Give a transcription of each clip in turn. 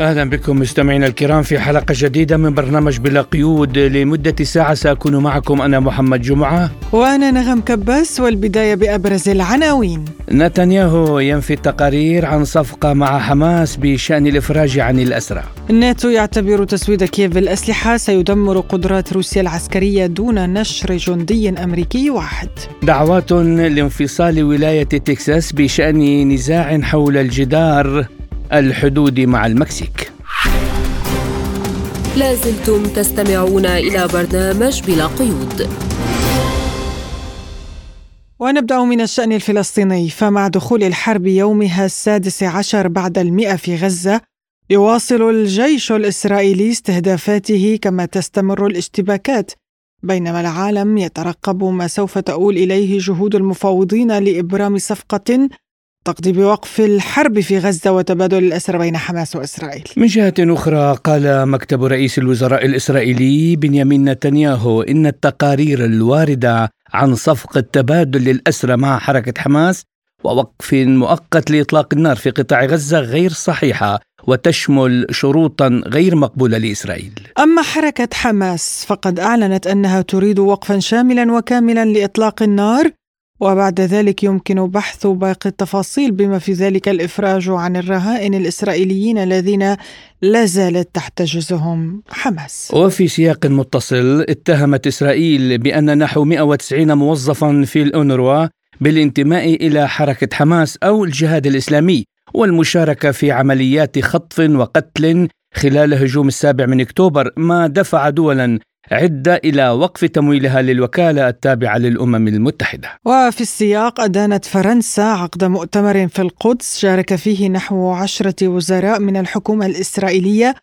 أهلا بكم مستمعينا الكرام في حلقة جديدة من برنامج بلا قيود. لمدة ساعة سأكون معكم أنا محمد جمعة. وأنا نغم كباس والبداية بأبرز العناوين. نتنياهو ينفي التقارير عن صفقة مع حماس بشأن الإفراج عن الأسرى. الناتو يعتبر تسويد كييف بالاسلحه سيدمر قدرات روسيا العسكرية دون نشر جندي أمريكي واحد. دعوات لانفصال ولاية تكساس بشأن نزاع حول الجدار. الحدود مع المكسيك. لازلتم تستمعون إلى برنامج بلا قيود. ونبدأ من الشأن الفلسطيني. فمع دخول الحرب يومها السادس عشر بعد المئة في غزة يواصل الجيش الإسرائيلي استهدافاته كما تستمر الاشتباكات بينما العالم يترقب ما سوف تؤول إليه جهود المفاوضين لإبرام صفقة تقضي بوقف الحرب في غزة وتبادل الأسرى بين حماس وإسرائيل. من جهة أخرى قال مكتب رئيس الوزراء الإسرائيلي بنيامين نتنياهو إن التقارير الواردة عن صفقة تبادل الأسرى مع حركة حماس ووقف مؤقت لإطلاق النار في قطاع غزة غير صحيحة وتشمل شروطا غير مقبولة لإسرائيل. أما حركة حماس فقد أعلنت أنها تريد وقفا شاملا وكاملا لإطلاق النار وبعد ذلك يمكن بحث باقي التفاصيل بما في ذلك الإفراج عن الرهائن الإسرائيليين الذين لا زالت تحتجزهم حماس. وفي سياق متصل اتهمت إسرائيل بأن نحو 190 موظفا في الأونروا بالانتماء إلى حركة حماس أو الجهاد الإسلامي والمشاركة في عمليات خطف وقتل خلال هجوم السابع من أكتوبر ما دفع دولا عدة إلى وقف تمويلها للوكالة التابعة للأمم المتحدة. وفي السياق أدانت فرنسا عقد مؤتمر في القدس شارك فيه نحو عشرة وزراء من الحكومة الإسرائيلية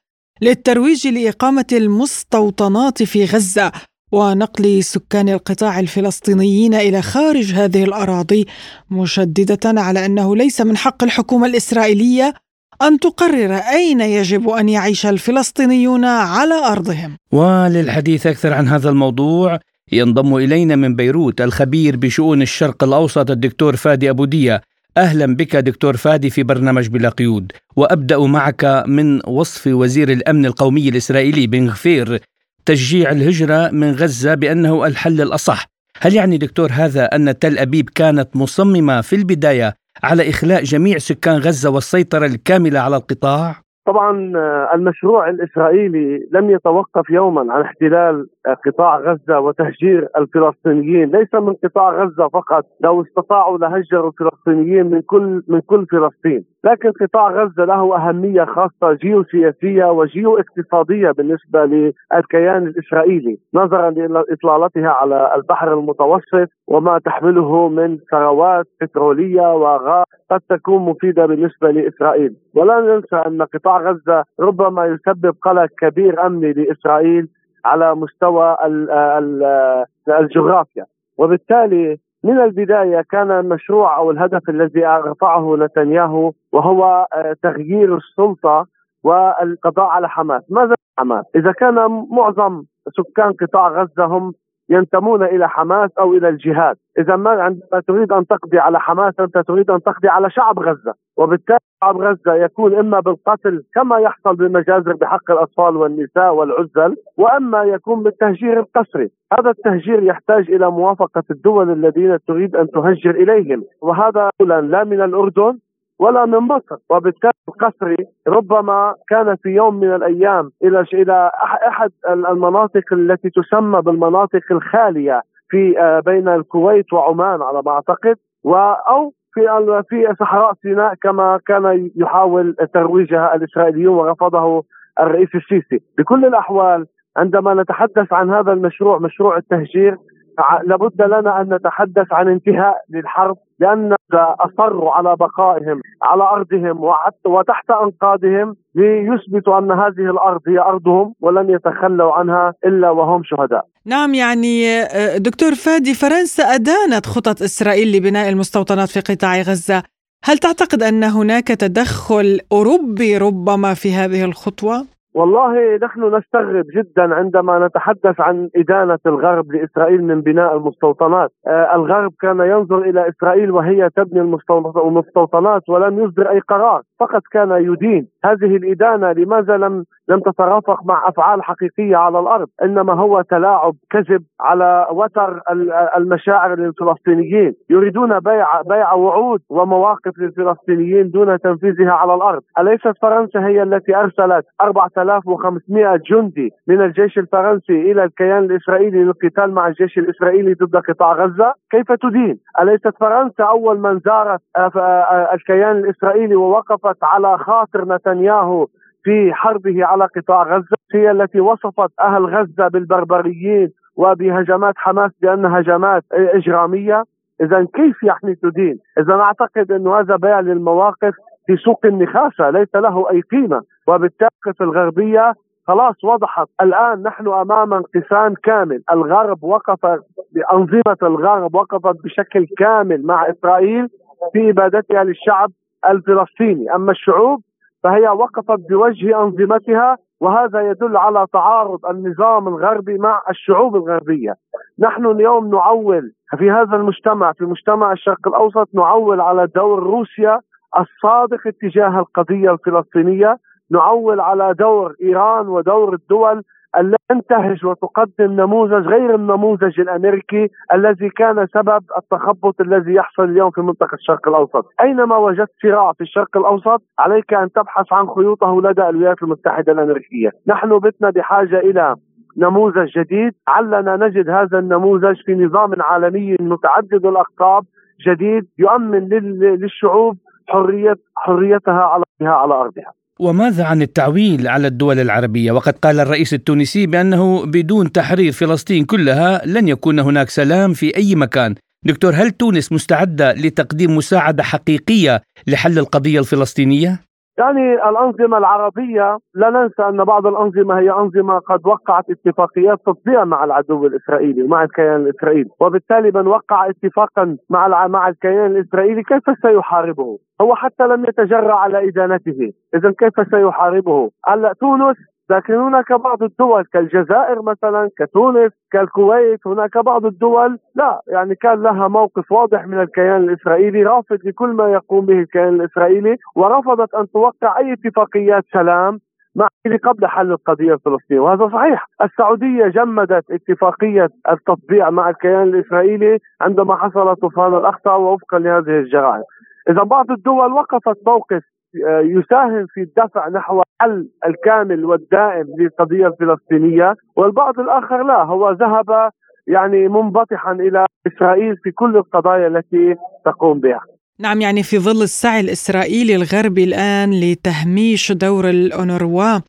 للترويج لإقامة المستوطنات في غزة ونقل سكان القطاع الفلسطينيين إلى خارج هذه الأراضي مشددة على أنه ليس من حق الحكومة الإسرائيلية أن تقرر أين يجب أن يعيش الفلسطينيون على أرضهم. وللحديث أكثر عن هذا الموضوع ينضم إلينا من بيروت الخبير بشؤون الشرق الأوسط الدكتور فادي أبو دية. أهلا بك دكتور فادي في برنامج بلا قيود. وأبدأ معك من وصف وزير الأمن القومي الإسرائيلي بن غفير تشجيع الهجرة من غزة بأنه الحل الأصح. هل يعني دكتور هذا أن تل أبيب كانت مصممة في البداية على إخلاء جميع سكان غزة والسيطرة الكاملة على القطاع؟ طبعا آه، المشروع الإسرائيلي لم يتوقف يوما عن احتلال آه، قطاع غزة وتهجير الفلسطينيين، ليس من قطاع غزة فقط، لو استطاعوا لهجروا الفلسطينيين من كل من كل فلسطين، لكن قطاع غزة له أهمية خاصة جيوسياسية وجيو اقتصاديه بالنسبة للكيان الإسرائيلي، نظرا لإطلالتها على البحر المتوسط وما تحمله من ثروات بترولية وغاز قد تكون مفيدة بالنسبة لإسرائيل، ولا ننسى أن قطاع غزة ربما يسبب قلق كبير أمني لإسرائيل على مستوى الجغرافيا، وبالتالي من البداية كان المشروع أو الهدف الذي رفعه نتنياهو وهو آه، تغيير السلطة والقضاء على حماس. ماذا حماس؟ إذا كان معظم سكان قطاع غزة هم ينتمون إلى حماس أو إلى الجهاد، إذا ما عندما تريد أن تقضي على حماس أنت تريد أن تقضي على شعب غزة، وبالتالي شعب غزة يكون إما بالقتل كما يحصل بالمجازر بحق الأطفال والنساء والعزل، وإما يكون بالتهجير القسري، هذا التهجير يحتاج إلى موافقة الدول الذين تريد أن تهجر إليهم، وهذا لا من الأردن ولا من مصر. وبالتالي القسري ربما كان في يوم من الأيام إلى إلى أحد المناطق التي تسمى بالمناطق الخالية في آه، بين الكويت وعمان على ما أعتقد. أو في في صحراء سيناء كما كان يحاول ترويجها الإسرائيليون ورفضه الرئيس السيسي. بكل الأحوال عندما نتحدث عن هذا المشروع مشروع التهجير لابد لنا أن نتحدث عن انتهاء للحرب لأن اصروا على بقائهم على أرضهم وتحت أنقاضهم ليثبتوا أن هذه الأرض هي أرضهم ولن يتخلوا عنها إلا وهم شهداء. نعم يعني آه، دكتور فادي فرنسا أدانت خطط إسرائيل لبناء المستوطنات في قطاع غزة، هل تعتقد أن هناك تدخل أوروبي ربما في هذه الخطوة؟ والله نحن نستغرب جدا عندما نتحدث عن إدانة الغرب لإسرائيل من بناء المستوطنات. آه الغرب كان ينظر إلى إسرائيل وهي تبني المستوطنات ولم يصدر أي قرار. فقط كان يدين هذه الإدانة لماذا لم لم تترافق مع أفعال حقيقية على الأرض، إنما هو تلاعب كذب على وتر المشاعر للفلسطينيين، يريدون بيع بيع وعود ومواقف للفلسطينيين دون تنفيذها على الأرض، أليست فرنسا هي التي أرسلت 4500 جندي من الجيش الفرنسي إلى الكيان الإسرائيلي للقتال مع الجيش الإسرائيلي ضد قطاع غزة؟ كيف تدين؟ أليست فرنسا أول من زارت الكيان الإسرائيلي ووقفت على خاطر نتنياهو في حربه على قطاع غزة. هي التي وصفت أهل غزة بالبربريين وبهجمات حماس بأنها هجمات إجرامية. إذا كيف يعني تدين؟ إذا أعتقد أنه هذا بيع للمواقف في سوق النخاسة ليس له أي قيمة. وبالتالي الغربية خلاص وضحت. الآن نحن أمام انقسام كامل. الغرب وقف بأنظمة الغرب وقفت بشكل كامل مع إسرائيل في إبادتها للشعب. الفلسطيني أما الشعوب فهي وقفت بوجه أنظمتها وهذا يدل على تعارض النظام الغربي مع الشعوب الغربية. نحن اليوم نعول في هذا المجتمع في مجتمع الشرق الأوسط نعول على دور روسيا الصادق اتجاه القضية الفلسطينية، نعول على دور إيران ودور الدول التي تنتهج وتقدم نموذج غير النموذج الأمريكي الذي كان سبب التخبط الذي يحصل اليوم في منطقة الشرق الأوسط، أينما وجدت صراع في الشرق الأوسط عليك أن تبحث عن خيوطه لدى الولايات المتحدة الأمريكية، نحن بتنا بحاجة إلى نموذج جديد. علنا نجد هذا النموذج في نظام عالمي متعدد الأقطاب جديد يؤمن للشعوب حريه حريتها على على أرضها. وماذا عن التعويل على الدول العربية؟ وقد قال الرئيس التونسي بأنه بدون تحرير فلسطين كلها لن يكون هناك سلام في أي مكان. دكتور هل تونس مستعدة لتقديم مساعدة حقيقية لحل القضية الفلسطينية؟ يعني الأنظمة العربية لا ننسى أن بعض الأنظمة هي أنظمة قد وقعت اتفاقيات تطبيع مع العدو الإسرائيلي ومع الكيان الإسرائيلي. وبالتالي من وقع اتفاقا مع مع الكيان الإسرائيلي كيف سيحاربه؟ هو حتى لم يتجرأ على إدانته. إذا كيف سيحاربه؟ هلا تونس لكن هناك بعض الدول كالجزائر مثلا كتونس كالكويت هناك بعض الدول لا يعني كان لها موقف واضح من الكيان الإسرائيلي رافض لكل ما يقوم به الكيان الإسرائيلي ورفضت أن توقع أي اتفاقيات سلام مع قبل حل القضية الفلسطينيه وهذا صحيح. السعودية جمدت اتفاقية التطبيع مع الكيان الإسرائيلي عندما حصل طوفان الأقصى ووفقا لهذه الجرائم. اذا بعض الدول وقفت موقف يساهم في الدفع نحو الحل الكامل والدائم للقضية الفلسطينية والبعض الآخر لا هو ذهب يعني منبطحا إلى إسرائيل في كل القضايا التي تقوم بها. نعم يعني في ظل السعي الإسرائيلي الغربي الآن لتهميش دور الأونروا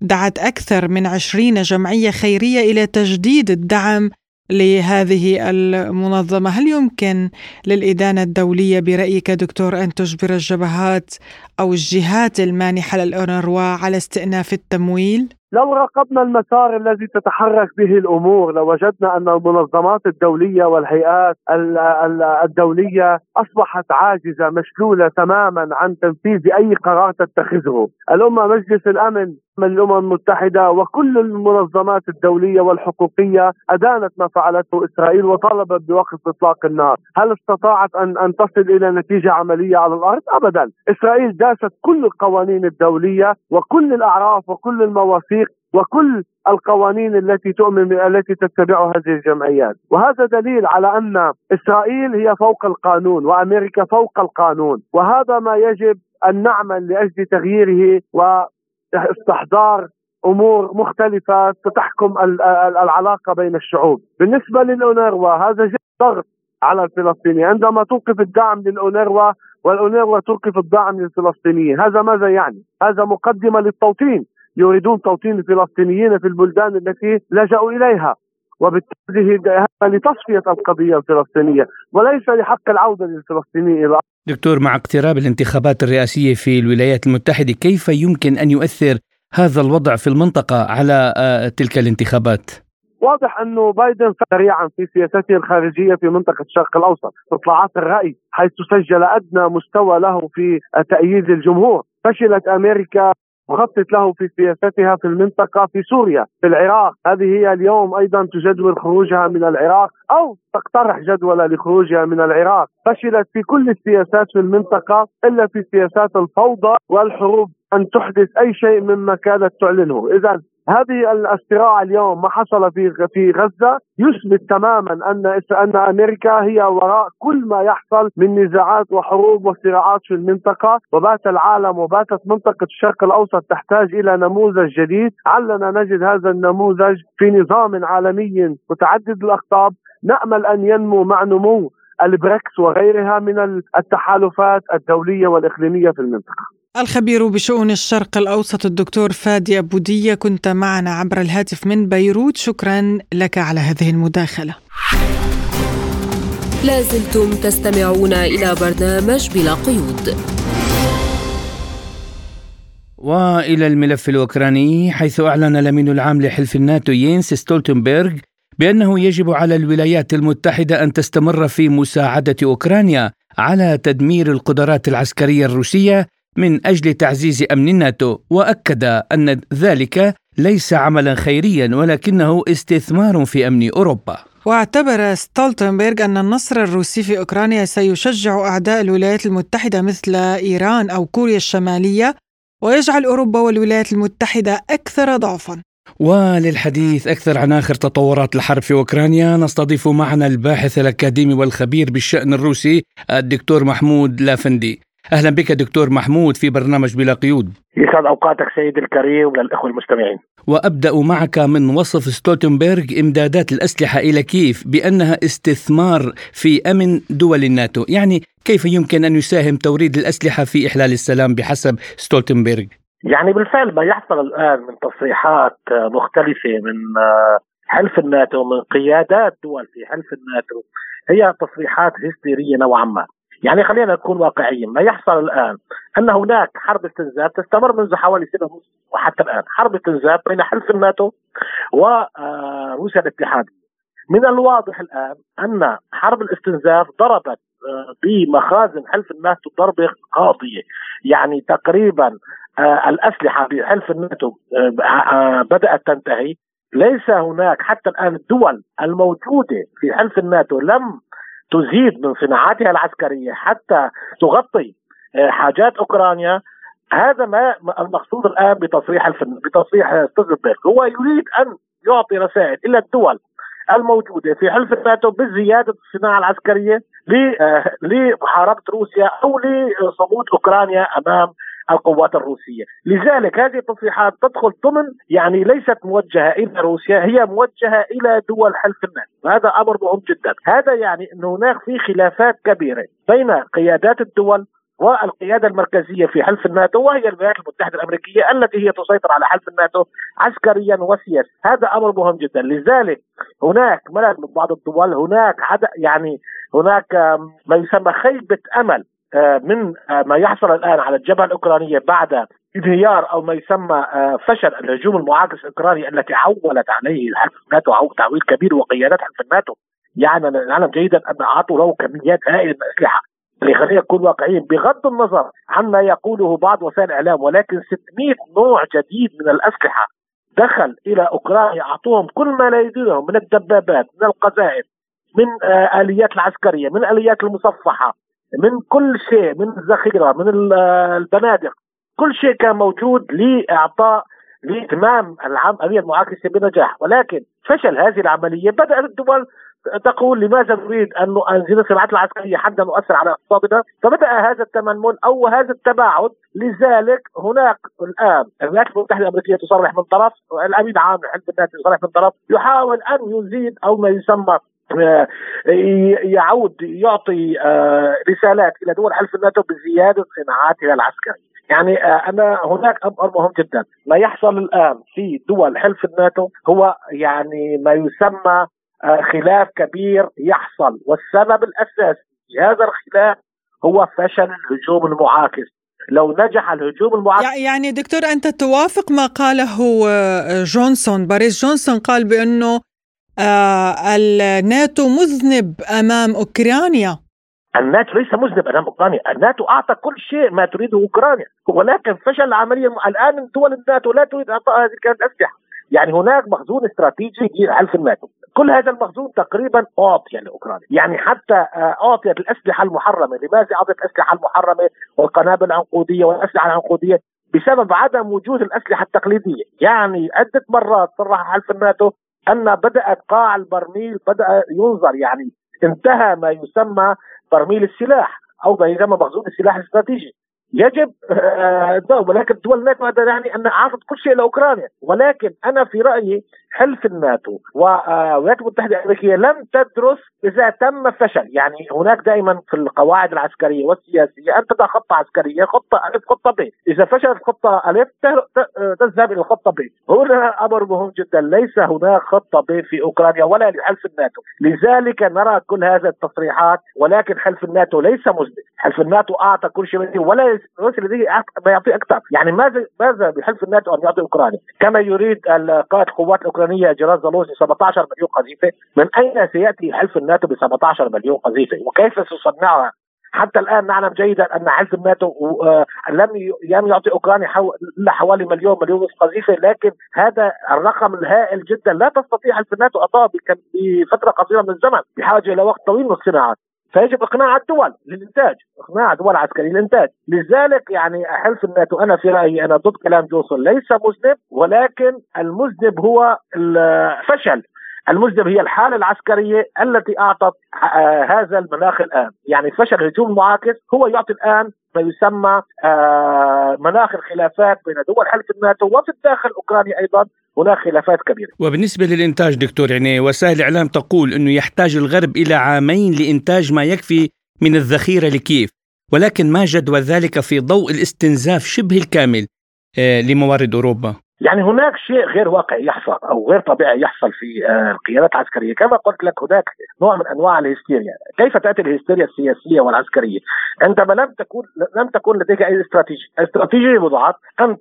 دعت أكثر من عشرين جمعية خيرية إلى تجديد الدعم لهذه المنظمة هل يمكن للإدانة الدولية برأيك دكتور أن تجبر الجبهات أو الجهات المانحة للأونروا على استئناف التمويل؟ لو راقبنا المسار الذي تتحرك به الأمور لوجدنا أن المنظمات الدولية والهيئات الدولية أصبحت عاجزة مشلولة تماما عن تنفيذ أي قرار تتخذه، الامه مجلس الأمن من الأمم المتحدة وكل المنظمات الدولية والحقوقية أدانت ما فعلته إسرائيل وطالبت بوقف إطلاق النار، هل استطاعت ان أن تصل إلى نتيجة عملية على الأرض؟ ابدا، إسرائيل داست كل القوانين الدولية وكل الأعراف وكل المواثيق وكل القوانين التي تؤمن التي تتبعها هذه الجمعيات. وهذا دليل على أن إسرائيل هي فوق القانون وأمريكا فوق القانون. وهذا ما يجب أن نعمل لأجل تغييره واستحضار أمور مختلفة تحكم العلاقة بين الشعوب. بالنسبة للأونروا هذا ضغط على الفلسطينيين. عندما توقف الدعم للأونروا والأونروا توقف الدعم للفلسطينيين هذا ماذا يعني؟ هذا مقدمة للتوطين. يريدون توطين الفلسطينيين في البلدان التي لجأوا إليها. وبالتالي لتصفية القضية الفلسطينية وليس لحق العودة للفلسطينيين إلى دكتور مع اقتراب الانتخابات الرئاسية في الولايات المتحدة كيف يمكن أن يؤثر هذا الوضع في المنطقة على آه، تلك الانتخابات؟ واضح انه بايدن سريعا في سياسته الخارجية في منطقة الشرق الأوسط، إطلاعات الرأي حيث سجل أدنى مستوى له في تأييد الجمهور، فشلت أمريكا تخطط له في سياستها في المنطقة في سوريا في العراق. هذه هي اليوم أيضا تجدول خروجها من العراق أو تقترح جدولة لخروجها من العراق. فشلت في كل السياسات في المنطقة إلا في سياسات الفوضى والحروب أن تحدث أي شيء مما كانت تعلنه. إذا هذه الصراع اليوم ما حصل في في غزة. يثبت تماما أن أن أمريكا هي وراء كل ما يحصل من نزاعات وحروب وصراعات في المنطقة. وبات العالم وباتت منطقة الشرق الأوسط تحتاج إلى نموذج جديد. علنا نجد هذا النموذج في نظام عالمي متعدد الأقطاب. نأمل أن ينمو مع نمو البريكس وغيرها من التحالفات الدولية والإقليمية في المنطقة. الخبير بشؤون الشرق الأوسط الدكتور فادي أبودية كنت معنا عبر الهاتف من بيروت. شكرا لك على هذه المداخلة. لازلتم تستمعون إلى برنامج بلا قيود. وإلى الملف الأوكراني حيث أعلن الأمين العام لحلف الناتو يينس ستولتنبرغ بأنه يجب على الولايات المتحدة أن تستمر في مساعدة أوكرانيا على تدمير القدرات العسكرية الروسية من أجل تعزيز أمن الناتو وأكد أن ذلك ليس عملا خيريا ولكنه استثمار في أمن أوروبا. واعتبر ستولتنبرغ أن النصر الروسي في أوكرانيا سيشجع أعداء الولايات المتحدة مثل إيران أو كوريا الشمالية ويجعل أوروبا والولايات المتحدة أكثر ضعفا. وللحديث أكثر عن آخر تطورات الحرب في أوكرانيا نستضيف معنا الباحث الأكاديمي والخبير بالشأن الروسي الدكتور محمود لافندي. أهلا بك دكتور محمود في برنامج بلا قيود. يسعد أوقاتك سيدي الكريم وللإخوة المستمعين. وأبدأ معك من وصف ستولتنبرغ إمدادات الأسلحة إلى كيف بأنها استثمار في أمن دول الناتو، يعني كيف يمكن أن يساهم توريد الأسلحة في إحلال السلام بحسب ستولتنبرغ؟ يعني بالفعل ما يحصل الآن من تصريحات مختلفة من حلف الناتو من قيادات دول في حلف الناتو هي تصريحات هستيرية نوعا ما. يعني خلينا نكون واقعيين ما يحصل الآن أن هناك حرب استنزاف تستمر منذ حوالي سنة وحتى الآن. حرب استنزاف بين حلف الناتو وروسيا الاتحاديه من الواضح الآن أن حرب الاستنزاف ضربت آه، بمخازن حلف الناتو ضربه قاضيه يعني تقريبا آه، الأسلحة بحلف الناتو آه، بدأت تنتهي. ليس هناك حتى الآن الدول الموجودة في حلف الناتو لم تزيد من صناعاتها العسكرية حتى تغطي آه، حاجات أوكرانيا. هذا ما المقصود الآن بتصريح الفن بتصريح ستولتنبرغ هو يريد أن يعطي رسائل إلى الدول الموجودة في حلف الناتو بزيادة الصناعة العسكرية آه، لمحاربة روسيا أو لصمود أوكرانيا أمام القوات الروسية، لذلك هذه التصريحات تدخل ضمن يعني ليست موجهة إلى روسيا هي موجهة إلى دول حلف الناتو، وهذا أمر مهم جدا، هذا يعني أن هناك في خلافات كبيرة بين قيادات الدول والقيادة المركزية في حلف الناتو وهي الولايات المتحدة الأمريكية التي هي تسيطر على حلف الناتو عسكريا وسياسيا، هذا أمر مهم جدا، لذلك هناك ملل من بعض الدول، هناك عدد يعني هناك ما يسمى خيبة أمل. من آه، ما يحصل الآن على الجبهة الأوكرانية بعد انهيار أو ما يسمى آه، فشل الهجوم المعاكس الأوكراني التي عولت عليه حلف الناتو أو تعويل كبير وقيادات حلف الناتو. يعني نعلم جيدا أن أعطوا له كميات هائلة من الأسلحة خلينا نكون واقعيين. بغض النظر عما يقوله بعض وسائل الإعلام ولكن 600 نوع جديد من الأسلحة دخل إلى أوكرانيا. أعطوهم كل ما لديهم من الدبابات من القذائف من آليات العسكرية من اليات المصفحة. من كل شيء من الذخيرة من البنادق. كل شيء كان موجود لإعطاء لإتمام العملية المعاكسه بنجاح ولكن فشل هذه العملية. بدات الدول تقول لماذا نريد أن نزيد الصناعات العسكريه حتى نؤثر على اقتصادنا؟ فبدأ هذا التمنن أو هذا التباعد. لذلك هناك الآن الولايات المتحدة الأمريكية تصرح من طرف الأمين العام لحزب الناس يصرح من طرف يحاول أن يزيد أو ما يسمى يعود يعطي آه، رسالات إلى دول حلف الناتو بزيادة صناعاتها العسكريه. يعني آه، أنا هناك أمر مهم جدا، ما يحصل الآن في دول حلف الناتو هو يعني ما يسمى خلاف كبير يحصل. والسبب الأساسي في هذا الخلاف هو فشل الهجوم المعاكس. لو نجح الهجوم المعاكس يعني دكتور أنت توافق ما قاله جونسون. بوريس جونسون قال بأنه آه الناتو مذنب أمام أوكرانيا. الناتو ليس مذنب أمام أوكرانيا، الناتو أعطى كل شيء ما تريده أوكرانيا، ولكن فشل العملية الآن دول الناتو لا تريد اعطاء هذه الأسلحة، يعني هناك مخزون استراتيجي لحلف الناتو. كل هذا المخزون تقريبا أعطي لأوكرانيا. يعني حتى آه، أعطيت الأسلحة المحرمة. لماذا اعطت الأسلحة المحرمة والقنابل العنقودية والأسلحة العنقودية؟ بسبب عدم وجود الأسلحة التقليدية. يعني عدة مرات صرح حلف الناتو أن بدأت قاع البرميل بدأ ينظر يعني انتهى ما يسمى برميل السلاح أو ما يسمى مخزون السلاح الاستراتيجي. يجب آه، ولكن دول الناتو هذا يعني أن اعطت كل شيء لأوكرانيا. ولكن أنا في رأيي حلف الناتو والولايات المتحدة الأمريكية لم تدرس إذا تم فشل، يعني هناك دائما في القواعد العسكرية والسياسية أن تضع خطة عسكرية خطة الف خطة ب، إذا فشلت خطة الف تذهب إلى الخطه ب، هنا أمر مهم جدا. ليس هناك خطة ب في أوكرانيا ولا لحلف الناتو، لذلك نرى كل هذه التصريحات ولكن حلف الناتو ليس مذنب، حلف الناتو أعطى كل شيء ولا لديه ما يعطي أكثر، يعني ماذا ماذا بحلف الناتو أن يعطي أوكرانيا؟ كما يريد قائد قوات الاوكرانيه جنرال زالوجني 17 مليون قذيفة. من أين سيأتي حلف الناتو ب 17 مليون قذيفة؟ وكيف سيصنعها؟ حتى الآن نعلم جيدا أن حلف الناتو آه، لم لم يعطي أوكرانيا إلا حوالي مليون مليون ونصف قذيفة. لكن هذا الرقم الهائل جدا. لا تستطيع حلف الناتو أعطاه بفترة قصيرة من الزمن بحاجة إلى وقت طويل من الصناعات. فيجب إقناع الدول للإنتاج، إقناع الدول العسكرية للإنتاج، لذلك يعني حلف الناتو أنا في رأيي أنا ضد كلام جونسون ليس مذنب ولكن المذنب هو الفشل. المذنب هي الحالة العسكرية التي أعطت آه هذا المناخ الآن. يعني فشل الهجوم المعاكس هو يعطي الآن ما يسمى آه مناخ الخلافات بين دول حلف الناتو وفي الداخل أوكرانيا أيضا هناك خلافات كبيرة. وبالنسبة للإنتاج دكتور يعني وسائل الإعلام تقول أنه يحتاج الغرب إلى عامين لإنتاج ما يكفي من الذخيرة لكيف ولكن ما جدوى ذلك في ضوء الاستنزاف شبه الكامل آه، لموارد أوروبا؟ يعني هناك شيء غير واقعي يحصل أو غير طبيعي يحصل في آه، القيادات العسكرية، كما قلت لك هناك نوع من أنواع الهستيريا، كيف تأتي الهستيريا السياسية والعسكرية؟ عندما لم تكون لم تكن لديك أي استراتيجيه، الاستراتيجيه وضعت أن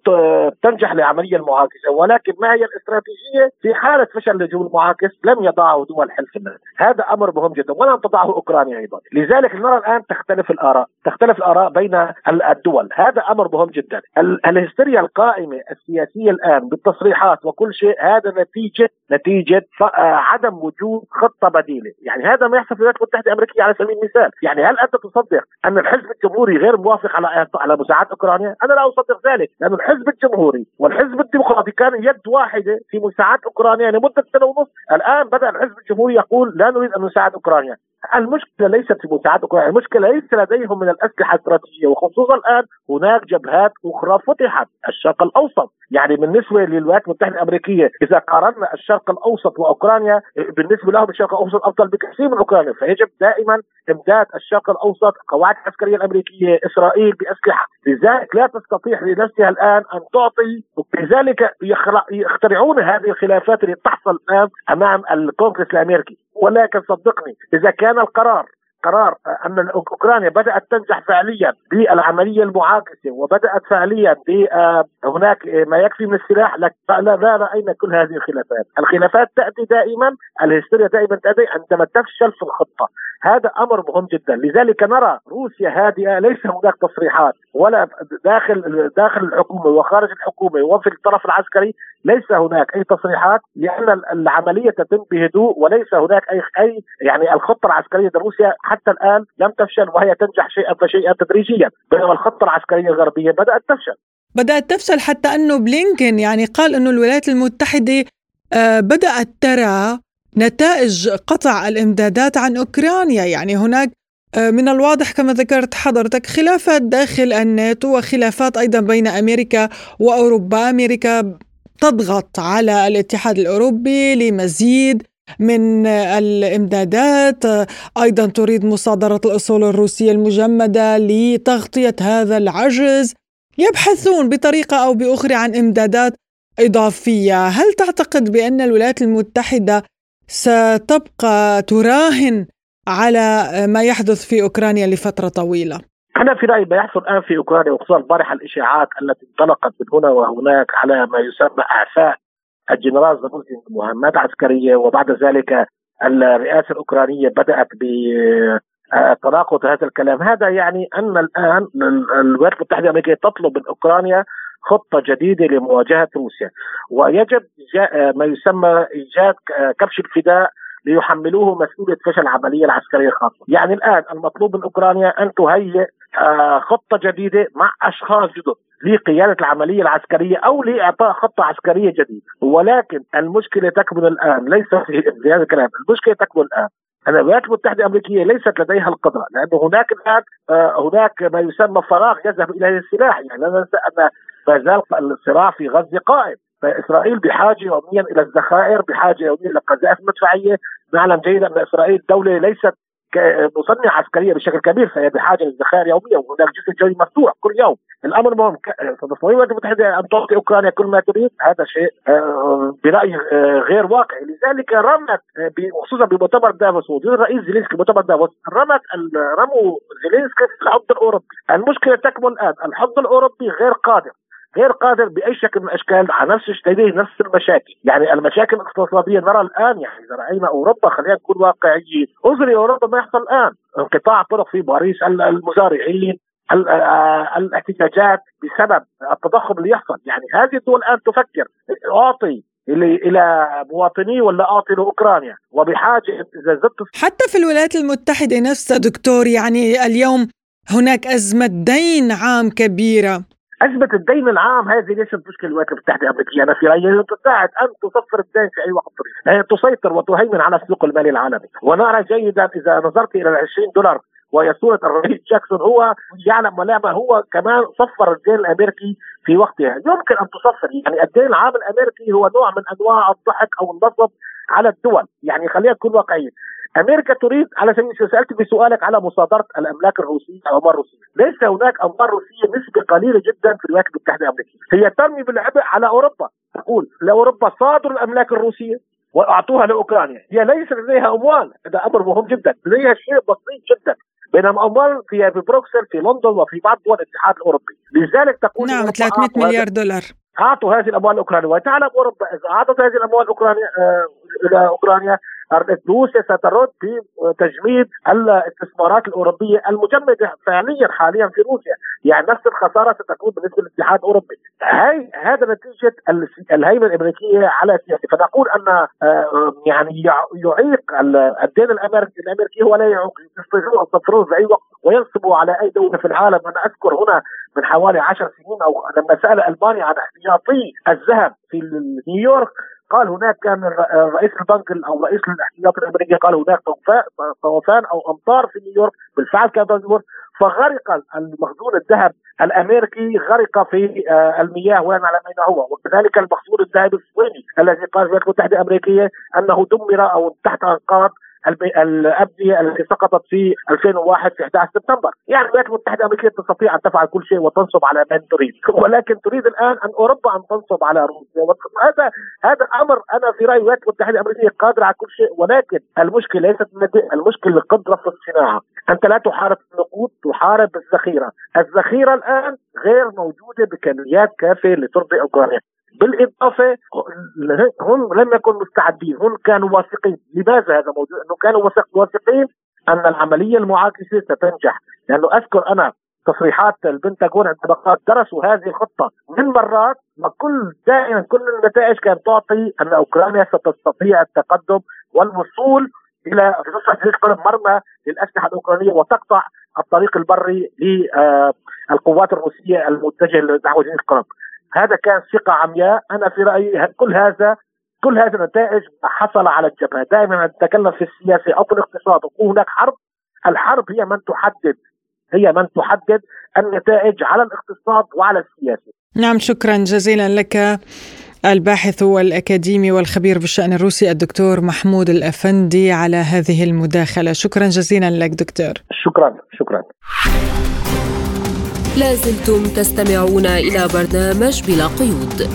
تنجح للعمليه المعاكسة، ولكن ما هي الاستراتيجية؟ في حالة فشل الهجوم المعاكس لم يضعه دول حلف الناتو، هذا أمر مهم جدا ولم تضعه أوكرانيا أيضا، لذلك نرى الآن تختلف الآراء، تختلف الآراء بين الدول، هذا أمر مهم جدا، الهستيريا القائمة السياسية الآن الان بالتصريحات وكل شيء هذا نتيجة نتيجة آه، عدم وجود خطة بديلة، يعني هذا ما يحصل في الولايات المتحدة الأمريكية على سبيل المثال، يعني هل أنت تصدق أن الحزب الجمهوري غير موافق على على مساعدة أوكرانيا؟ أنا لا أصدق ذلك، لأن الحزب الجمهوري والحزب الديمقراطي كان يد واحدة في مساعدة أوكرانيا لمدة سنة ونصف، الآن بدأ الحزب الجمهوري يقول لا نريد أن نساعد أوكرانيا، المشكلة ليست في اوكرانيا، المشكلة ليس لديهم من الأسلحة الاستراتيجية وخصوصا الآن هناك جبهات أخرى فتحت الشرق الأوسط، يعني بالنسبة للولايات المتحدة الأمريكية إذا قارنا الشرق الأوسط وأوكرانيا بالنسبة لهم الشرق الأوسط أفضل بكثير من أوكرانيا، فيجب دائما إمداد الشرق الأوسط قواعد العسكريه الأمريكية إسرائيل بأسلحة، لذلك لا تستطيع لنفسها الآن أن تعطي لذلك يخترعون هذه الخلافات اللي تحصل الآن أمام الكونغرس الأمريكي. ولكن صدقني إذا كان القرار قرار أن أوكرانيا بدأت تنجح فعليا بالعملية المعاكسة وبدأت فعليا آه، هناك ما يكفي من السلاح لا لا رأينا كل هذه الخلافات، الخلافات تأتي دائما الهستيريا دائما تأتي عندما تفشل في الخطة، هذا أمر مهم جدا، لذلك نرى روسيا هادئة ليس هناك تصريحات ولا داخل داخل الحكومة وخارج الحكومة وفي الطرف العسكري ليس هناك أي تصريحات لأن العملية تتم بهدوء وليس هناك أي أي يعني الخطة العسكرية لروسيا حتى الآن لم تفشل وهي تنجح شيئا فشيئا تدريجيا بينما الخطة العسكرية الغربية بدأت تفشل. بدأت تفشل حتى أنه بلينكن يعني قال أنه الولايات المتحدة آه، بدأت ترى نتائج قطع الامدادات عن أوكرانيا. يعني هناك آه، من الواضح كما ذكرت حضرتك خلافات داخل الناتو وخلافات أيضا بين أمريكا وأوروبا. أمريكا تضغط على الاتحاد الأوروبي لمزيد من الامدادات. أيضا تريد مصادرة الأصول الروسية المجمدة لتغطية هذا العجز. يبحثون بطريقة أو بأخرى عن امدادات إضافية. هل تعتقد بأن الولايات المتحدة ستبقى تراهن على ما يحدث في أوكرانيا لفترة طويلة. أنا في رأيي ما يحصل الآن في أوكرانيا وخصوصا البارحه الإشاعات التي انطلقت من هنا وهناك على ما يسمى اعفاء الجنرال زابوتين مهمات عسكرية وبعد ذلك الرئاسة الأوكرانية بدأت ب تناقض هذا الكلام. هذا يعني أن الآن الولايات المتحدة الأمريكية تطلب من أوكرانيا خطة جديدة لمواجهة روسيا. ويجب ما يسمى إيجاد كبش الفداء ليحملوه مسؤولية فشل العملية العسكرية الخاصة، يعني الآن المطلوب من أوكرانيا أن تهيئ آه، خطة جديدة مع أشخاص جدد لقيادة العملية العسكرية أو لإعطاء خطة عسكرية جديدة، ولكن المشكلة تكمن الآن ليس في هذا الكلام، المشكلة تكمن الآن. أن الولايات المتحدة الأمريكية ليست لديها القدرة لأنه هناك الآن آه، هناك ما يسمى فراغ يذهب إليه السلاح. يعني لا ننسى ما زال الصراع في غزة قائم. فإسرائيل بحاجة يوميا إلى الذخائر، بحاجة يوميا إلى القذائف المدفعيه، نعلم جيدا إن إسرائيل دولة ليست مصنع عسكرية بشكل كبير فهي بحاجة للذخائر يوميا وهناك جسر جوي مفتوح كل يوم. الأمر مهم تصميم الولايات المتحده أن تعطي أوكرانيا كل ما تريد. هذا شيء آه، برأيي آه، غير واقعي لذلك رمت آه، خصوصا بمؤتمر دافوس وجود الرئيس زيلينسكي بمؤتمر دافوس رمت رموا زيلينسكي في الحضن الأوروبي. المشكلة تكمن الآن. الحضن الأوروبي غير قادر. غير قادر بأي شكل من الأشكال على نفس تجتهد نفس المشاكل، يعني المشاكل الاقتصادية نرى الآن يعني إذا رأينا أوروبا خلينا نكون واقعيين، انظري أوروبا ما يحصل الآن، انقطاع طرق في باريس المزارعين الاحتجاجات بسبب التضخم اللي يحصل، يعني هذه الدول الآن تفكر أعطي إلى مواطني ولا أعطي لأوكرانيا. وبحاجة إذا زدت حتى في الولايات المتحدة نفسها دكتور يعني اليوم هناك أزمة دين عام كبيرة. أزمة الدين العام. هذه ليست مشكلة الولايات المتحدة الأمريكية. أنا في رأيي تساعد أن تصفر الدين في أي وقت. تريد تسيطر وتهيمن على السوق المالي العالمي. ونرى جيدا إذا نظرت إلى ال 20 دولار وهي صورة الرئيس جاكسون هو يعلم ولعبة هو. كمان صفر الدين الأمريكي في وقتها. يمكن أن تصفر. يعني الدين العام الأمريكي هو نوع من أنواع الضحك أو النصب على الدول. يعني خلينا نكون واقعيين. أمريكا تريد على سبيل المثال سألت بسؤالك على مصادرة الأملاك الروسية أو الاموال الروسيه، ليس هناك أموال روسية نسبة قليلة جدا في الولايات المتحدة الأمريكية، هي ترمي بالعبء على أوروبا، تقول لاوروبا صادروا الأملاك الروسية وأعطوها لأوكرانيا، هي ليس لديها أموال، هذا أمر مهم جدا، لديها شيء بسيط جدا، بينما أموال في في بروكسل في لندن وفي بعض دول الاتحاد الأوروبي، لذلك تقول نعم 300 مليار دولار. أعطوا هذه الأموال لأوكرانيا. وتعلم أوروبا إذا أعطت هذه الأموال لأوكرانيا آه إلى أوكرانيا. روسيا سترد في تجميد الاستثمارات الأوروبية المجمدة فعليا حاليا في روسيا، يعني نفس الخسارة ستكون بالنسبة للاتحاد الأوروبي. هي هذا نتيجة الهيمنة الأمريكية على السياسة، فنقول أن آه، يعني يعيق الدين الأمريكي الامريكي ولا يعيق. يستطيعون يصفروه في أي وقت وينصبوا على أي دولة في العالم، أنا أذكر هنا من حوالي عشر سنين أو لما سأل ألمانيا عن احتياطي الذهب في نيويورك قال هناك كان رئيس البنك أو رئيس الاحتياط الأمريكي قال هناك طوفان أو أمطار في نيويورك بالفعل كان نيويورك. فغرق المخزون الذهب الأمريكي غرق في آه، المياه ولا نعلم اين هو. وكذلك المخزون الذهب الصيني الذي قال الولايات المتحده الامريكيه أنه دمر أو تحت أنقاض الابنيه التي سقطت في 2001 في 11 سبتمبر، يعني الولايات المتحدة الامريكيه تستطيع أن تفعل كل شيء وتنصب على من تريد، ولكن تريد الآن أن أوروبا أن تنصب على روسيا، هذا هذا أمر أنا في رأيي الولايات المتحدة الأمريكية قادرة على كل شيء. ولكن المشكلة ليست المشكلة القدره في الصناعه، أنت لا تحارب النقود تحارب الذخيرة، الذخيرة الآن غير موجودة بكميات كافية لترضي أوكرانيا، بالإضافة هم لم يكونوا مستعدين هم كانوا واثقين. لماذا هذا موجود إنه كانوا واثقين أن العملية المعاكسة ستنجح. لأنه أذكر أنا تصريحات البنتاغون عندما درسوا هذه الخطة من مرات وكل دائما كل النتائج كانت تعطي أن أوكرانيا ستستطيع التقدم والوصول إلى مرمى للأسلحة الأوكرانية وتقطع الطريق البري للقوات الروسية المتجهة نحو جنوب القرم هذا كان ثقة عمياء. أنا في رأيي كل هذا كل هذه النتائج حصل على الجبهة. دائما نتكلم في السياسة أو في الاقتصاد. ويكون هناك حرب. الحرب هي من تحدد هي من تحدد النتائج على الاقتصاد وعلى السياسة. نعم شكرا جزيلا لك الباحث والأكاديمي والخبير بالشأن الروسي الدكتور محمود الأفندي على هذه المداخلة. شكرا جزيلا لك دكتور. شكرا شكرا. لازلتم تستمعون إلى برنامج بلا قيود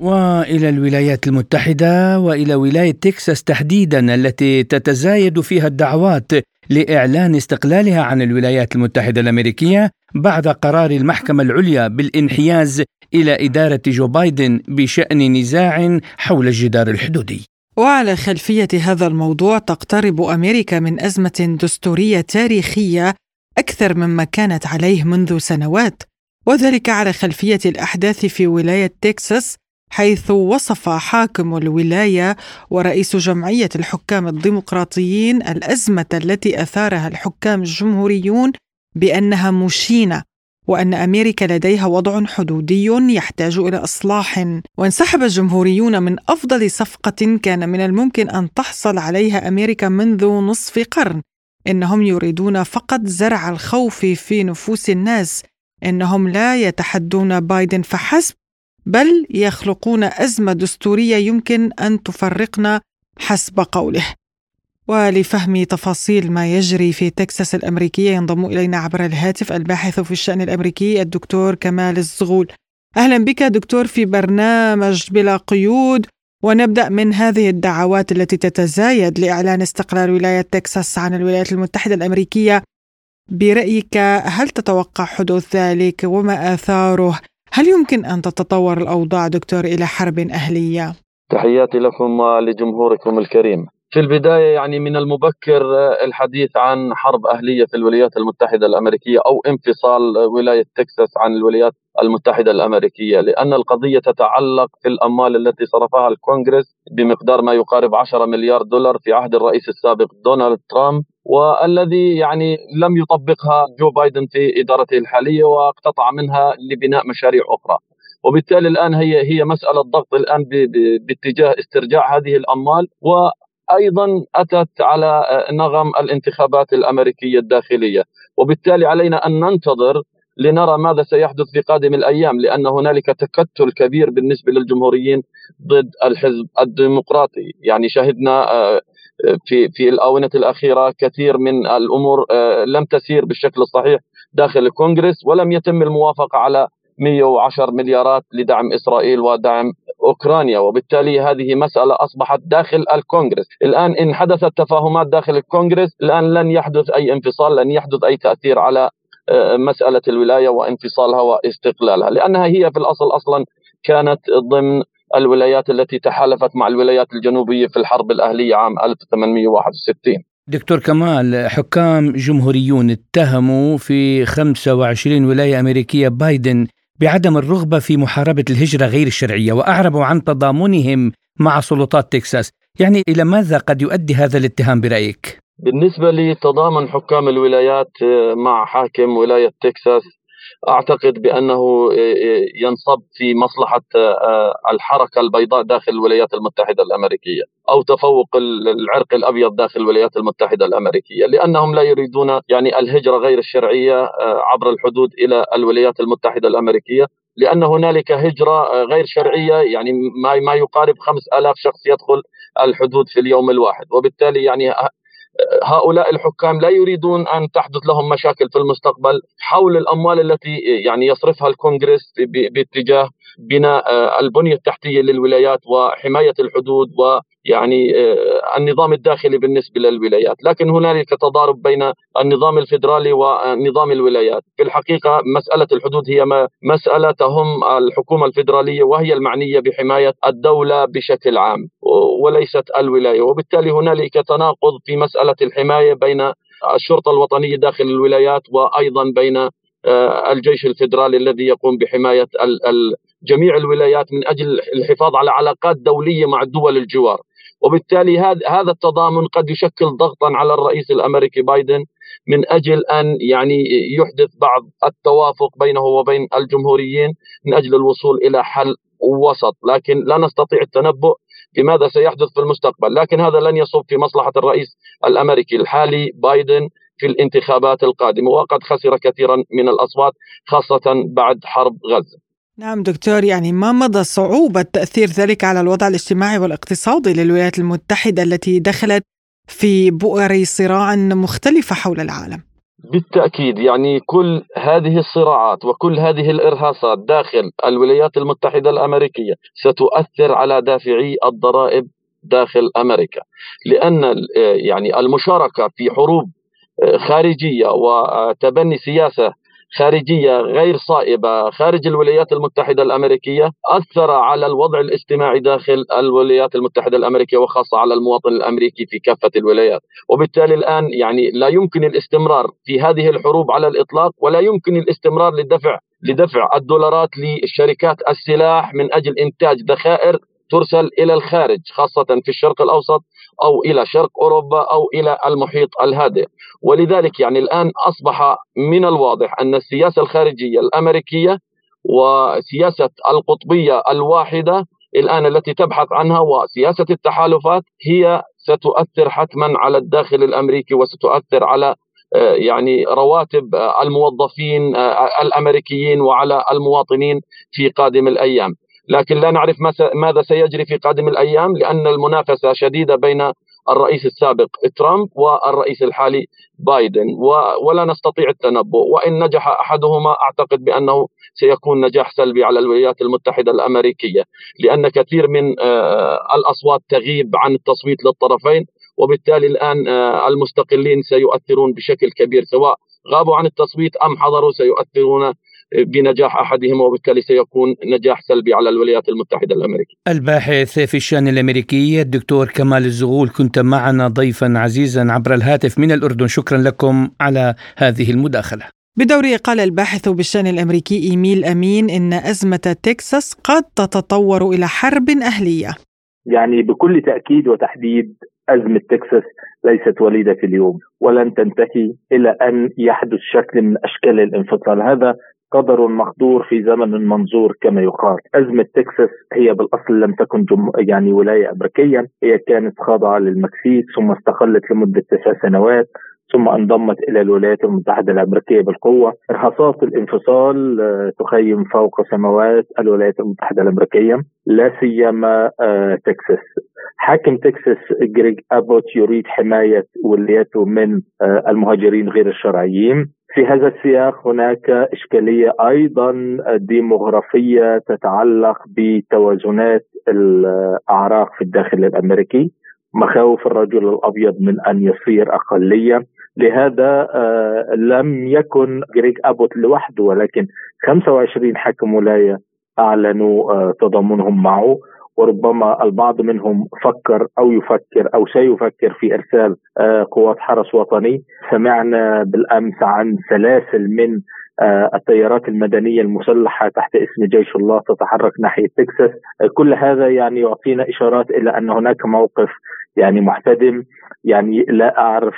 وإلى الولايات المتحدة وإلى ولاية تكساس تحديدا التي تتزايد فيها الدعوات لإعلان استقلالها عن الولايات المتحدة الأمريكية بعد قرار المحكمة العليا بالانحياز إلى إدارة جو بايدن بشأن نزاع حول الجدار الحدودي. وعلى خلفية هذا الموضوع تقترب أمريكا من أزمة دستورية تاريخية أكثر مما كانت عليه منذ سنوات وذلك على خلفية الأحداث في ولاية تكساس حيث وصف حاكم الولاية ورئيس جمعية الحكام الديمقراطيين الأزمة التي أثارها الحكام الجمهوريون بأنها مشينة وأن أمريكا لديها وضع حدودي يحتاج إلى إصلاح. وانسحب الجمهوريون من أفضل صفقة كان من الممكن أن تحصل عليها أمريكا منذ نصف قرن. إنهم يريدون فقط زرع الخوف في نفوس الناس. إنهم لا يتحدون بايدن فحسب بل يخلقون أزمة دستورية يمكن أن تفرقنا حسب قوله. ولفهم تفاصيل ما يجري في تكساس الأمريكية ينضم إلينا عبر الهاتف الباحث في الشأن الأمريكي الدكتور كمال الزغول. أهلا بك دكتور في برنامج بلا قيود. ونبدأ من هذه الدعوات التي تتزايد لإعلان استقلال ولاية تكساس عن الولايات المتحدة الأمريكية. برأيك هل تتوقع حدوث ذلك وما آثاره؟ هل يمكن أن تتطور الأوضاع دكتور إلى حرب أهلية؟ تحياتي لكم ولجمهوركم الكريم. في البداية يعني من المبكر الحديث عن حرب أهلية في الولايات المتحدة الأمريكية أو انفصال ولاية تكساس عن الولايات المتحدة الأمريكية لأن القضية تتعلق في الأموال التي صرفها الكونغرس بمقدار ما يقارب 10 مليار دولار في عهد الرئيس السابق دونالد ترامب والذي يعني لم يطبقها جو بايدن في إدارته الحالية واقتطع منها لبناء مشاريع أخرى. وبالتالي الآن هي هي مسألة ضغط الآن باتجاه استرجاع هذه الأموال أيضا أتت على نغم الانتخابات الأمريكية الداخلية. وبالتالي علينا أن ننتظر لنرى ماذا سيحدث في قادم الأيام لأن هنالك تكتل كبير بالنسبة للجمهوريين ضد الحزب الديمقراطي. يعني شهدنا آه، في في الآونة الأخيرة كثير من الأمور آه، لم تسير بالشكل الصحيح داخل الكونغرس ولم يتم الموافقة على 110 مليارات لدعم إسرائيل ودعم أوكرانيا وبالتالي هذه مسألة أصبحت داخل الكونغرس، الآن إن حدثت تفاهمات داخل الكونغرس الآن لن يحدث أي انفصال، لن يحدث أي تأثير على آه، مسألة الولاية وانفصالها واستقلالها، لأنها هي في الأصل أصلا كانت ضمن الولايات التي تحالفت مع الولايات الجنوبية في الحرب الأهلية عام 1861 دكتور كمال حكام جمهوريون اتهموا في 25 ولاية أمريكية بايدن بعدم الرغبة في محاربة الهجرة غير الشرعية وأعربوا عن تضامنهم مع سلطات تكساس، يعني إلى ماذا قد يؤدي هذا الاتهام برأيك؟ بالنسبة لتضامن حكام الولايات مع حاكم ولاية تكساس أعتقد بأنه آه، آه، ينصب في مصلحة آه، الحركة البيضاء داخل الولايات المتحدة الأمريكية أو تفوق العرق الأبيض داخل الولايات المتحدة الأمريكية لأنهم لا يريدون يعني الهجرة غير الشرعية عبر الحدود إلى الولايات المتحدة الأمريكية لأن هنالك هجرة غير شرعية يعني ما ما يقارب 5000 شخص يدخل الحدود في اليوم الواحد وبالتالي يعني هؤلاء الحكام لا يريدون أن تحدث لهم مشاكل في المستقبل حول الأموال التي يعني يصرفها الكونغرس باتجاه بناء آه، البنية التحتية للولايات وحماية الحدود ويعني آه، النظام الداخلي بالنسبة للولايات، لكن هنالك تضارب بين النظام الفيدرالي ونظام الولايات، في الحقيقة مسألة الحدود هي مساله تهم الحكومة الفيدرالية وهي المعنية بحماية الدولة بشكل عام وليست الولاية، وبالتالي هنالك تناقض في مسألة الحماية بين الشرطة الوطنية داخل الولايات وأيضا بين آه، الجيش الفيدرالي الذي يقوم بحماية جميع الولايات من أجل الحفاظ على علاقات دولية مع الدول الجوار. وبالتالي هذا التضامن قد يشكل ضغطا على الرئيس الأمريكي بايدن من أجل أن يعني يحدث بعض التوافق بينه وبين الجمهوريين من أجل الوصول إلى حل وسط. لكن لا نستطيع التنبؤ بماذا سيحدث في المستقبل. لكن هذا لن يصب في مصلحة الرئيس الأمريكي الحالي بايدن في الانتخابات القادمة. وقد خسر كثيرا من الأصوات خاصة بعد حرب غزة. نعم دكتور يعني ما مدى صعوبة تأثير ذلك على الوضع الاجتماعي والاقتصادي للولايات المتحدة التي دخلت في بؤر صراع مختلفة حول العالم؟ بالتأكيد يعني كل هذه الصراعات وكل هذه الإرهاصات داخل الولايات المتحدة الأمريكية ستؤثر على دافعي الضرائب داخل أمريكا لأن يعني المشاركة في حروب خارجية وتبني سياسة خارجية غير صائبة خارج الولايات المتحدة الأمريكية أثر على الوضع الاجتماعي داخل الولايات المتحدة الأمريكية وخاصة على المواطن الأمريكي في كافة الولايات، وبالتالي الآن يعني لا يمكن الاستمرار في هذه الحروب على الإطلاق ولا يمكن الاستمرار لدفع لدفع الدولارات لشركات السلاح من أجل إنتاج ذخائر ترسل إلى الخارج خاصة في الشرق الأوسط أو إلى شرق أوروبا أو إلى المحيط الهادئ. ولذلك يعني الآن أصبح من الواضح أن السياسة الخارجية الأمريكية وسياسة القطبية الواحدة الآن التي تبحث عنها وسياسة التحالفات هي ستؤثر حتما على الداخل الأمريكي وستؤثر على آه، يعني رواتب الموظفين آه، الأمريكيين وعلى المواطنين في قادم الأيام. لكن لا نعرف ماذا سيجري في قادم الأيام لأن المنافسه شديدة بين الرئيس السابق ترامب والرئيس الحالي بايدن ولا نستطيع التنبؤ. وإن نجح أحدهما أعتقد بأنه سيكون نجاح سلبي على الولايات المتحدة الأمريكية لأن كثير من آه، الأصوات تغيب عن التصويت للطرفين وبالتالي الآن آه، المستقلين سيؤثرون بشكل كبير سواء غابوا عن التصويت أم حضروا سيؤثرون بنجاح احدهما وبالتالي سيكون نجاح سلبي على الولايات المتحدة الأمريكية. الباحث في الشأن الأمريكي الدكتور كمال الزغول كنت معنا ضيفا عزيزا عبر الهاتف من الأردن شكرا لكم على هذه المداخلة. بدوره قال الباحث بالشأن الأمريكي إيميل أمين إن أزمة تكساس قد تتطور إلى حرب أهلية. يعني بكل تأكيد وتحديد أزمة تكساس ليست وليدة في اليوم ولن تنتهي إلى أن يحدث شكل من أشكال الانفصال هذا قدر مقدور في زمن منظور كما يقال. أزمة تكساس هي بالأصل لم تكن جم... يعني ولاية أمريكية. هي كانت خاضعة للمكسيك ثم استقلت لمدة تسع سنوات ثم انضمت إلى الولايات المتحدة الأمريكية بالقوة، ارهاصات الانفصال آه، تخيم فوق سماوات الولايات المتحدة الأمريكية لا سيما آه، تكساس. حاكم تكساس جريج أبوت يريد حماية ولايته من آه، المهاجرين غير الشرعيين، في هذا السياق هناك إشكالية أيضا ديموغرافية تتعلق بتوازنات الأعراق في الداخل الأمريكي. مخاوف الرجل الأبيض من أن يصير أقلية. لهذا آه، لم يكن جريك أبوت لوحده ولكن 25 حاكم ولاية أعلنوا آه، تضامنهم معه. وربما البعض منهم فكر أو يفكر أو سيفكر في إرسال آه، قوات حرس وطني. سمعنا بالأمس عن سلاسل من آه، التيارات المدنية المسلحة تحت اسم جيش الله تتحرك ناحية تكساس. آه، كل هذا يعني يعطينا إشارات إلى أن هناك موقف يعني محتدم. يعني لا أعرف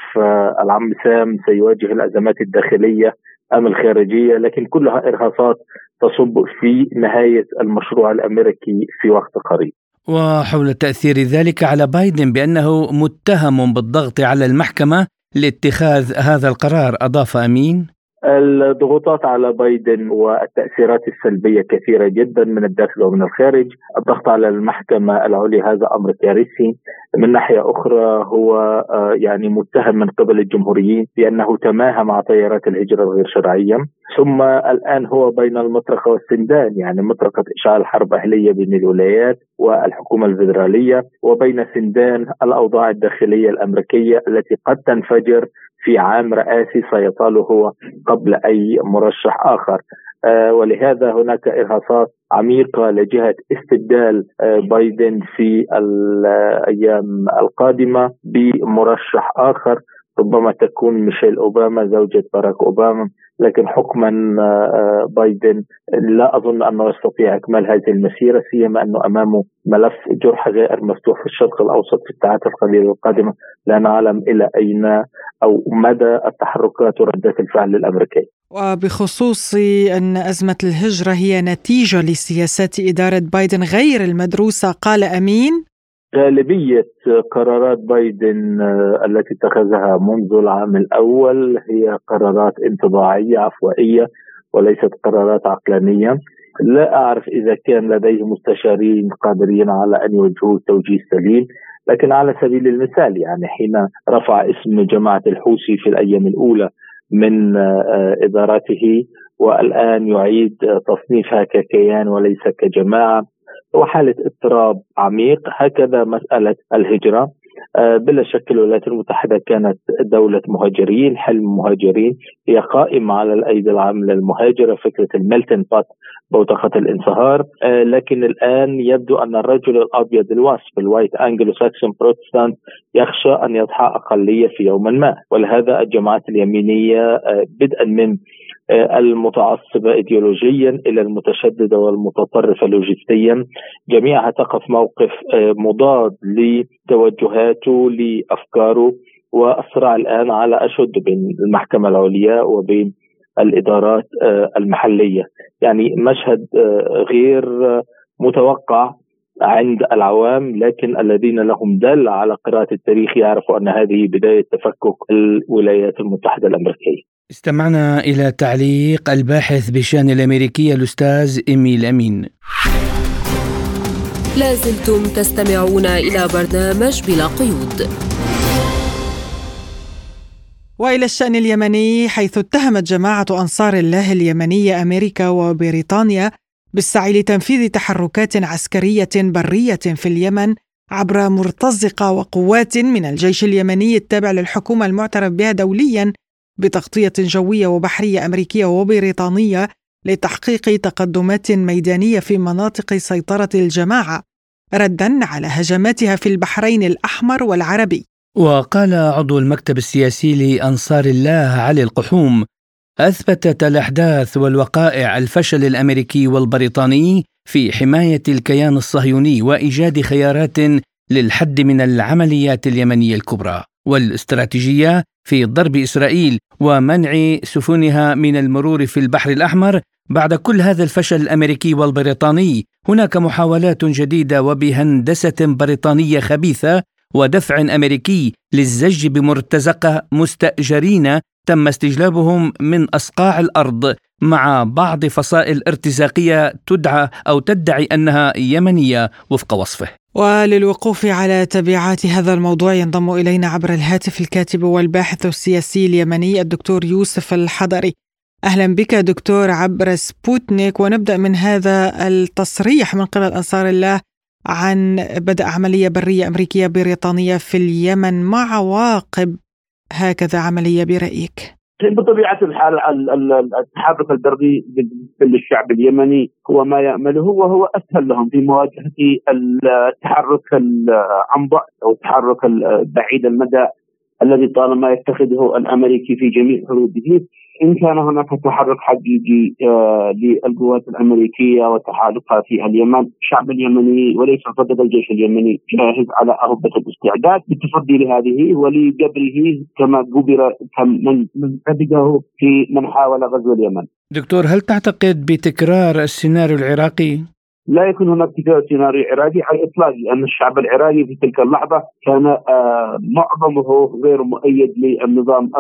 العم سام سيواجه الأزمات الداخلية. أم الخارجية لكن كلها ارهاصات تصب في نهاية المشروع الأمريكي في وقت قريب. وحول تأثير ذلك على بايدن بأنه متهم بالضغط على المحكمة لاتخاذ هذا القرار أضاف أمين الضغوطات على بايدن والتأثيرات السلبية كثيرة جدا من الداخل ومن الخارج. الضغط على المحكمة العليا هذا أمر كارثي. من ناحية أخرى هو آه، يعني متهم من قبل الجمهوريين بأنه تماهى مع تيارات الهجرة الغير شرعية. ثم الآن هو بين المطرقة والسندان يعني مطرقة إشعال حرب أهلية بين الولايات والحكومة الفيدرالية وبين سندان الأوضاع الداخلية الأمريكية التي قد تنفجر في عام رئاسي سيطاله هو قبل أي مرشح آخر. آه، ولهذا هناك إرهاصات عميقة لجهة استبدال آه، بايدن في الأيام القادمة بمرشح آخر. ربما تكون ميشيل أوباما زوجة باراك أوباما لكن حكما آه، بايدن لا أظن أنه يستطيع إكمال هذه المسيرة سيما أنه امامه ملف جرح غير مفتوح في الشرق الأوسط في الساعات القليله القادمه لا نعلم إلى أين أو مدى التحركات وردات الفعل الأمريكية. وبخصوص أن أزمة الهجرة هي نتيجة لسياسات إدارة بايدن غير المدروسة قال أمين غالبية قرارات بايدن آه، التي اتخذها منذ العام الأول هي قرارات انطباعية عفوائية وليست قرارات عقلانية. لا أعرف إذا كان لديه مستشارين قادرين على أن يوجهوا توجيه سليم لكن على سبيل المثال يعني حين رفع اسم جماعة الحوثي في الأيام الأولى من آه، إدارته والآن يعيد تصنيفها ككيان وليس كجماعة. وحالة اضطراب عميق هكذا مسألة الهجرة. آه، بلا شك الولايات المتحدة كانت دولة مهاجرين حلم مهاجرين. هي قائمة على الأيدي العاملة المهاجرة فكرة ال melting pot بوتقة الانصهار. آه، لكن الآن يبدو أن الرجل الأبيض ال WASP ال white Anglo-Saxon Protestant يخشى أن يضحى أقلية في يوم ما. ولهذا الجماعات اليمينية آه، بدءا من المتعصبة ايديولوجيا إلى المتشددة والمتطرفة لوجستيا. جميعها تقف موقف مضاد لتوجهاته لأفكاره والصراع الآن على أشد بين المحكمة العليا وبين الإدارات المحلية. يعني مشهد غير متوقع عند العوام لكن الذين لهم دل على قراءة التاريخ يعرفوا أن هذه بداية تفكك الولايات المتحدة الأمريكية. استمعنا إلى تعليق الباحث بشأن الأمريكية الأستاذ إيميل أمين. لازلتم تستمعون إلى برنامج بلا قيود. وإلى الشأن اليمني حيث اتهمت جماعة أنصار الله اليمنيه أمريكا وبريطانيا بالسعي لتنفيذ تحركات عسكرية برية في اليمن عبر مرتزقة وقوات من الجيش اليمني التابع للحكومة المعترف بها دوليا بتغطية جوية وبحرية أمريكية وبريطانية لتحقيق تقدمات ميدانية في مناطق سيطرة الجماعة ردا على هجماتها في البحرين الأحمر والعربي. وقال عضو المكتب السياسي لأنصار الله علي القحوم أثبتت الأحداث والوقائع الفشل الأمريكي والبريطاني في حماية الكيان الصهيوني وإيجاد خيارات للحد من العمليات اليمنية الكبرى. والاستراتيجية في ضرب إسرائيل ومنع سفنها من المرور في البحر الأحمر بعد كل هذا الفشل الأمريكي والبريطاني. هناك محاولات جديدة وبهندسة بريطانية خبيثة ودفع أمريكي للزج بمرتزقة مستأجرين تم استجلابهم من اصقاع الأرض مع بعض فصائل ارتزاقية تدعى أو تدعي أنها يمنية وفق وصفه. وللوقوف على تبعات هذا الموضوع ينضم إلينا عبر الهاتف الكاتب والباحث السياسي اليمني الدكتور يوسف الحضري. أهلا بك دكتور عبر سبوتنيك ونبدأ من هذا التصريح من قبل انصار الله عن بدء عملية برية أمريكية بريطانية في اليمن مع عواقب هكذا عملية برأيك؟ بطبيعة الحال التحرك البري للشعب اليمني هو ما يأمله وهو أسهل لهم في مواجهة التحرك عن بعد أو التحرك بعيد المدى الذي طالما يتخذه الأمريكي في جميع حدوده إن كان هناك تحرك حقيقي آه للقوات الأمريكية وتحالفها في اليمن، الشعب اليمني وليس فقط الجيش اليمني جاهز على اهبه الاستعداد بالتصدي لهذه ولقبره كما قبر من من في من حاول غزو اليمن. دكتور هل تعتقد بتكرار السيناريو العراقي؟ لا يكون هناك سيناريو عراقي على الإطلاق لأن الشعب العراقي في تلك اللحظة كان آه، معظمه غير مؤيد للنظام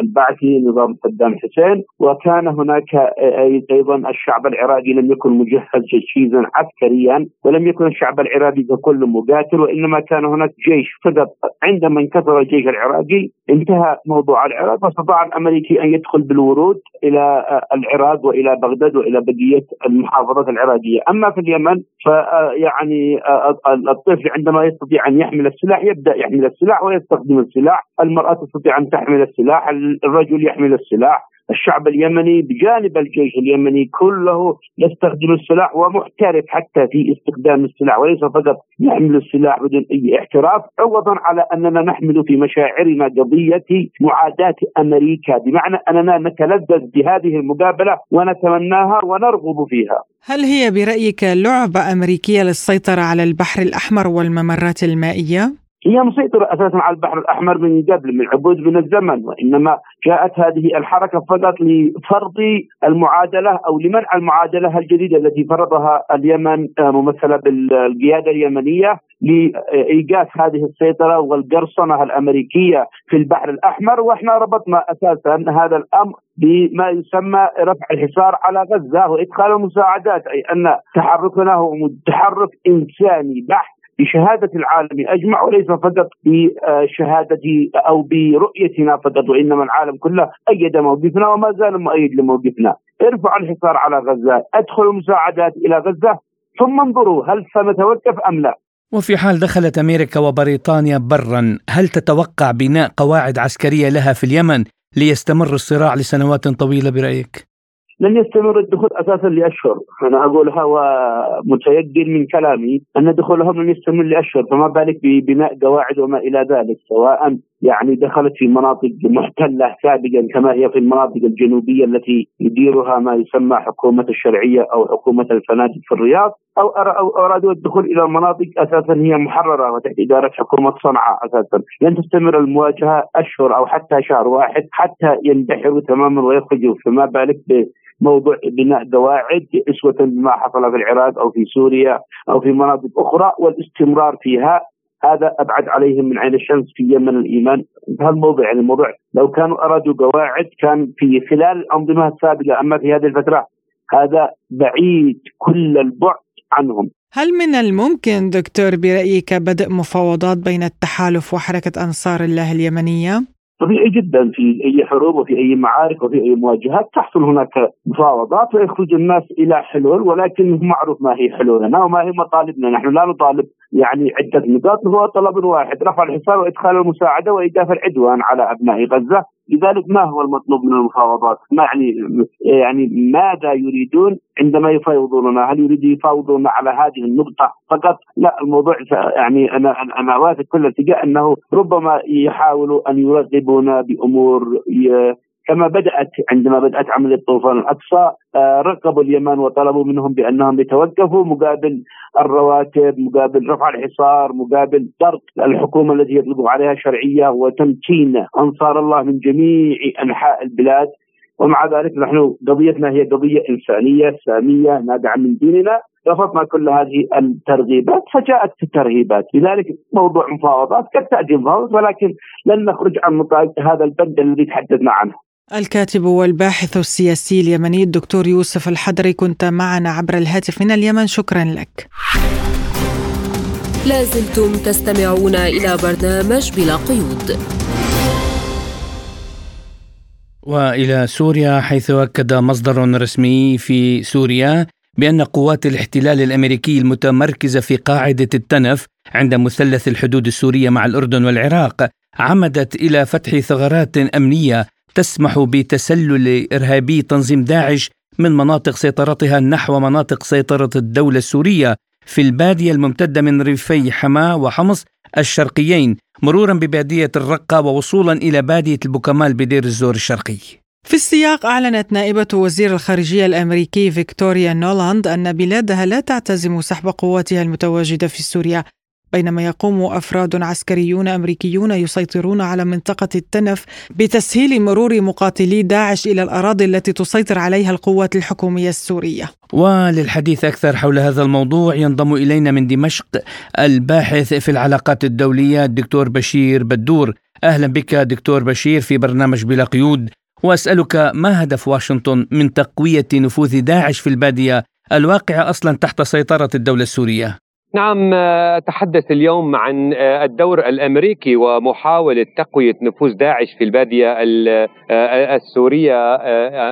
البعثي نظام صدام حسين وكان هناك آه، أيضا الشعب العراقي لم يكن مجهز تجهيزا عسكريا ولم يكن الشعب العراقي ككل مقاتل وإنما كان هناك جيش فقط عندما انكسر الجيش العراقي. انتهى موضوع العراق واستطاع الأمريكي أن يدخل بالورود إلى آه، العراق وإلى بغداد وإلى بقية المحافظات العراقية. أما في اليمن فيعني آه، آه، الطفل عندما يستطيع أن يحمل السلاح يبدأ يحمل السلاح ويستخدم السلاح، المرأة تستطيع أن تحمل السلاح، الرجل يحمل السلاح، الشعب اليمني بجانب الجيش اليمني كله يستخدم السلاح ومحترف حتى في استخدام السلاح وليس فقط يحمل السلاح بدون أي احتراف عوضا على أننا نحمل في مشاعرنا قضية معاداة أمريكا بمعنى أننا نتلذذ بهذه المقابلة ونتمناها ونرغب فيها. هل هي برأيك لعبة أمريكية للسيطرة على البحر الأحمر والممرات المائية؟ هي مسيطرة أساسا على البحر الأحمر من قبل من عبود من الزمن وإنما جاءت هذه الحركة فقط لفرض المعادلة أو لمنع المعادلة الجديدة التي فرضها اليمن آه، ممثلة بالقيادة اليمنية لإيقاف هذه السيطرة والقرصنة الأمريكية في البحر الأحمر. وإحنا ربطنا أساسا هذا الأمر بما يسمى رفع الحصار على غزة وإدخال المساعدات أي أن تحركنا هو تحرك إنساني بحت بشهادة العالم أجمع وليس فقط بشهادة أو برؤيتنا فقط وإنما العالم كله أيد موقفنا وما زال مؤيد لموقفنا. ارفعوا الحصار على غزة، ادخلوا المساعدات إلى غزة ثم انظروا هل سنتوقف أم لا؟ وفي حال دخلت أمريكا وبريطانيا برا هل تتوقع بناء قواعد عسكرية لها في اليمن ليستمر الصراع لسنوات طويلة برأيك؟ لن يستمر الدخول أساسا لأشهر، أنا أقولها ومتيقن من كلامي أن دخولهم لن يستمر لأشهر، فما بالك ببناء قواعد وما إلى ذلك، سواء يعني دخلت في مناطق محتلة سابقا كما هي في المناطق الجنوبية التي يديرها ما يسمى حكومة الشرعية أو حكومة الفنادق في الرياض، أو أرادوا الدخول إلى مناطق أساسا هي محررة وتحت إدارة حكومة صنعاء أساسا، لن تستمر المواجهة أشهر أو حتى شهر واحد حتى يندحروا تماما ويخرجوا، فما بالك موضوع بناء قواعد اسوه بما حصل في العراق أو في سوريا أو في مناطق أخرى والاستمرار فيها. هذا أبعد عليهم من عين الشمس في يمن الإيمان. بهالموضوع يعني الموضوع لو كانوا أرادوا قواعد كان في خلال الأنظمة السابقة أما في هذه الفترة هذا بعيد كل البعد عنهم. هل من الممكن دكتور برأيك بدء مفاوضات بين التحالف وحركة أنصار الله اليمنية؟ طبيعي جدا في أي حروب وفي أي معارك وفي أي مواجهات تحصل هناك مفاوضات ويخرج الناس إلى حلول ولكن معروف ما هي حلولنا وما هي مطالبنا، نحن لا نطالب يعني عدة نقاط هو طلب واحد رفع الحصار وإدخال المساعدة وايقاف العدوان على أبناء غزة. لذلك ما هو المطلوب من المفاوضات؟ ما يعني يعني ماذا يريدون عندما يفاوضوننا؟ هل يريدوا يفاوضون على هذه النقطة فقط؟ لا الموضوع يعني أنا أنا واثق كل الاتجاه أنه ربما يحاولوا أن يرغبونا بأمور كما بدأت عندما بدأت عمليه طوفان الأقصى آه، رقبوا اليمن وطلبوا منهم بأنهم يتوقفوا مقابل الرواتب مقابل رفع الحصار مقابل طرد الحكومة التي يطلبوا عليها شرعية وتمكين أنصار الله من جميع أنحاء البلاد. ومع ذلك نحن قضيتنا هي قضية إنسانية سامية نابعة من ديننا. رفضنا كل هذه الترغيبات فجاءت الترهيبات لذلك موضوع مفاوضات قد تأتي مفاوضات ولكن لن نخرج عن هذا البند الذي تحدثنا عنه. الكاتب والباحث السياسي اليمني الدكتور يوسف الحضري كنت معنا عبر الهاتف من اليمن. شكرا لك. لازلتم تستمعون إلى برنامج بلا قيود. وإلى سوريا حيث أكد مصدر رسمي في سوريا بأن قوات الاحتلال الأمريكي المتمركزة في قاعدة التنف عند مثلث الحدود السورية مع الأردن والعراق عمدت إلى فتح ثغرات أمنية تسمح بتسلل إرهابي تنظيم داعش من مناطق سيطرتها نحو مناطق سيطرة الدولة السورية في البادية الممتدة من ريفي حماه وحمص الشرقيين مرورا ببادية الرقة ووصولا إلى بادية البوكمال بدير الزور الشرقي. في السياق أعلنت نائبة وزير الخارجية الأمريكي فيكتوريا نولاند أن بلادها لا تعتزم سحب قواتها المتواجدة في سوريا بينما يقوم أفراد عسكريون أمريكيون يسيطرون على منطقة التنف بتسهيل مرور مقاتلي داعش إلى الأراضي التي تسيطر عليها القوات الحكومية السورية. وللحديث أكثر حول هذا الموضوع ينضم إلينا من دمشق الباحث في العلاقات الدولية الدكتور بشير بدور. أهلا بك دكتور بشير في برنامج بلا قيود وأسألك ما هدف واشنطن من تقوية نفوذ داعش في البادية الواقعة أصلا تحت سيطرة الدولة السورية؟ نعم أتحدث اليوم عن الدور الأمريكي ومحاولة تقوية نفوذ داعش في البادية السورية.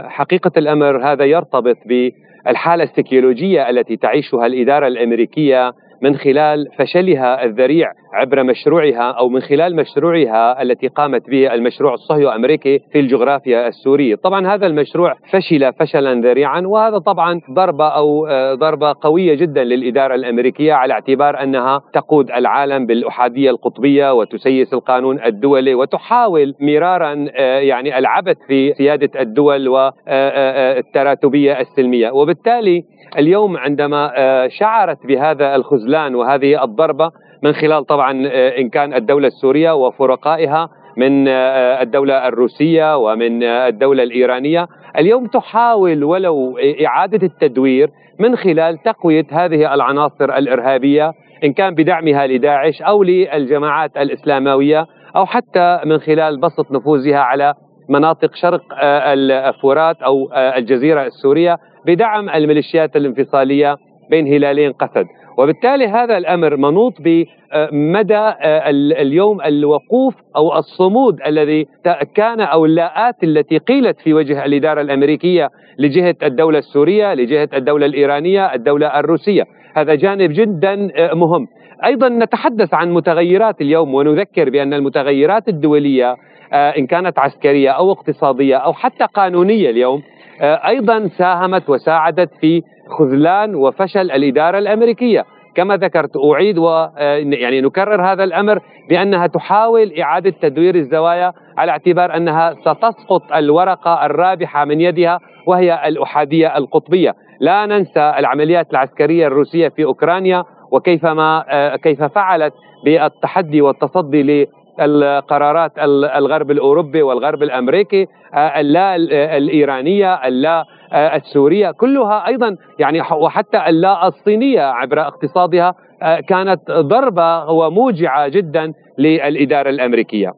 حقيقة الأمر هذا يرتبط بالحالة السيكولوجية التي تعيشها الإدارة الأمريكية من خلال فشلها الذريع عبر مشروعها أو من خلال مشروعها التي قامت به المشروع الصهيو امريكي في الجغرافيا السورية، طبعا هذا المشروع فشل فشلا ذريعا وهذا طبعا ضربة أو آه، ضربة قوية جدا للإدارة الأمريكية على اعتبار أنها تقود العالم بالأحادية القطبية وتسيس القانون الدولي وتحاول مرارا آه، يعني العبث في سيادة الدول والتراتبيه السلمية، وبالتالي اليوم عندما شعرت بهذا الخذلان وهذه الضربة من خلال طبعا آه، إن كان الدولة السورية وفرقائها من آه، الدولة الروسية ومن آه، الدولة الإيرانية. اليوم تحاول ولو إعادة التدوير من خلال تقوية هذه العناصر الإرهابية إن كان بدعمها لداعش أو للجماعات الإسلاموية أو حتى من خلال بسط نفوذها على مناطق شرق الفرات أو الجزيرة السورية بدعم الميليشيات الانفصالية بين هلالين قسد. وبالتالي هذا الأمر منوط بمدى آه، اليوم الوقوف أو الصمود الذي كان أو اللاءات التي قيلت في وجه الإدارة الأمريكية لجهة الدولة السورية، لجهة الدولة الإيرانية، الدولة الروسية، هذا جانب جدا آه، مهم. أيضا نتحدث عن متغيرات اليوم ونذكر بأن المتغيرات الدولية آه، إن كانت عسكرية أو اقتصادية أو حتى قانونية اليوم أيضا ساهمت وساعدت في خذلان وفشل الإدارة الأمريكية. كما ذكرت أعيد و آه، يعني نكرر هذا الأمر بأنها تحاول إعادة تدوير الزوايا على اعتبار أنها ستسقط الورقة الرابحة من يدها وهي الأحادية القطبية، لا ننسى العمليات العسكرية الروسية في أوكرانيا وكيفما آه، كيف فعلت بالتحدي والتصدي القرارات الغرب الأوروبي والغرب الأمريكي آه، اللا الإيرانية اللا آه، السورية كلها أيضا يعني وحتى اللا الصينية عبر اقتصادها آه، كانت ضربة وموجعة جدا للإدارة الأمريكية.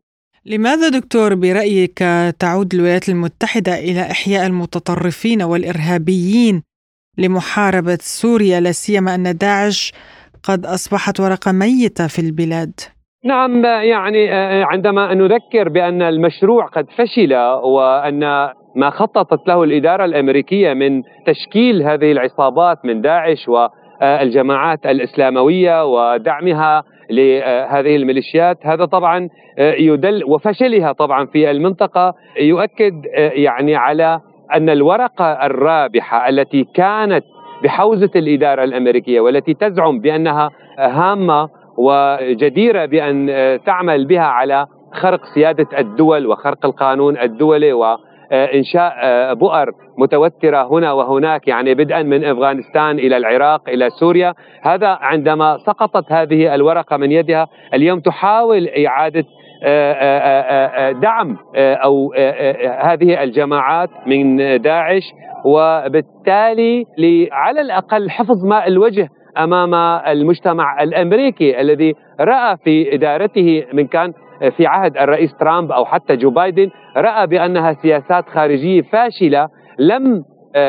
لماذا دكتور برأيك تعود الولايات المتحدة إلى إحياء المتطرفين والإرهابيين لمحاربة سوريا لا سيما أن داعش قد أصبحت ورقة ميتة في البلاد؟ نعم يعني آه، عندما نذكر بأن المشروع قد فشل وأن ما خططت له الإدارة الأمريكية من تشكيل هذه العصابات من داعش والجماعات الإسلاموية ودعمها لهذه الميليشيات. هذا طبعا يدل وفشلها طبعا في المنطقة يؤكد يعني على أن الورقة الرابحة التي كانت بحوزة الإدارة الأمريكية والتي تزعم بأنها هامة وجديرة بأن تعمل بها على خرق سيادة الدول وخرق القانون الدولي وانشاء بؤر متوترة هنا وهناك يعني بدءا من أفغانستان إلى العراق إلى سوريا. هذا عندما سقطت هذه الورقة من يدها اليوم تحاول إعادة دعم أو هذه الجماعات من داعش. وبالتالي على الأقل حفظ ماء الوجه أمام المجتمع الأمريكي الذي رأى في إدارته من كان في عهد الرئيس ترامب أو حتى جو بايدن رأى بأنها سياسات خارجية فاشلة لم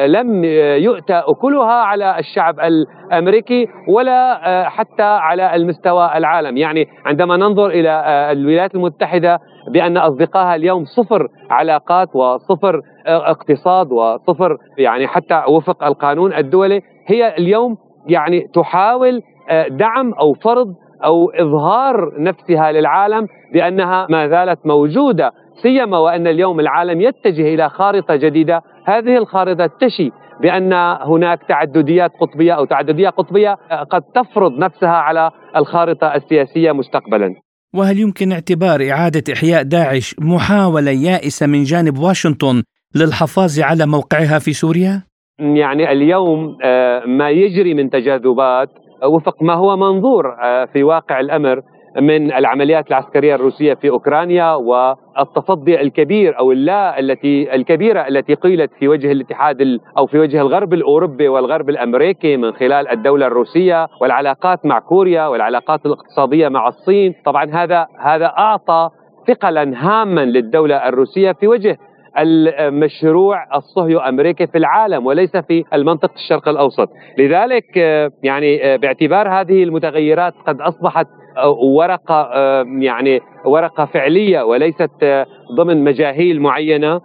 لم يؤتى أكلها على الشعب الأمريكي ولا حتى على المستوى العالم، يعني عندما ننظر إلى الولايات المتحدة بأن أصدقائها اليوم صفر علاقات وصفر اقتصاد وصفر يعني حتى وفق القانون الدولي هي اليوم يعني تحاول آه، دعم أو فرض أو إظهار نفسها للعالم بأنها ما زالت موجودة سيما وأن اليوم العالم يتجه إلى خارطة جديدة، هذه الخارطة تشي بأن هناك تعدديات قطبية أو تعددية قطبية آه، قد تفرض نفسها على الخارطة السياسية مستقبلا. وهل يمكن اعتبار إعادة إحياء داعش محاولة يائسة من جانب واشنطن للحفاظ على موقعها في سوريا؟ يعني اليوم آه، ما يجري من تجاذبات وفق ما هو منظور آه، في واقع الأمر من العمليات العسكرية الروسية في أوكرانيا والتصدي الكبير أو اللا التي الكبيرة التي قيلت في وجه الاتحاد أو في وجه الغرب الأوروبي والغرب الأمريكي من خلال الدولة الروسية والعلاقات مع كوريا والعلاقات الاقتصادية مع الصين، طبعا هذا هذا أعطى ثقلا هاما للدولة الروسية في وجه المشروع الصهيو امريكي في العالم وليس في المنطقة الشرق الأوسط، لذلك آه، يعني آه، باعتبار هذه المتغيرات قد أصبحت آه، ورقة يعني ورقة فعلية وليست ضمن مجاهيل معينة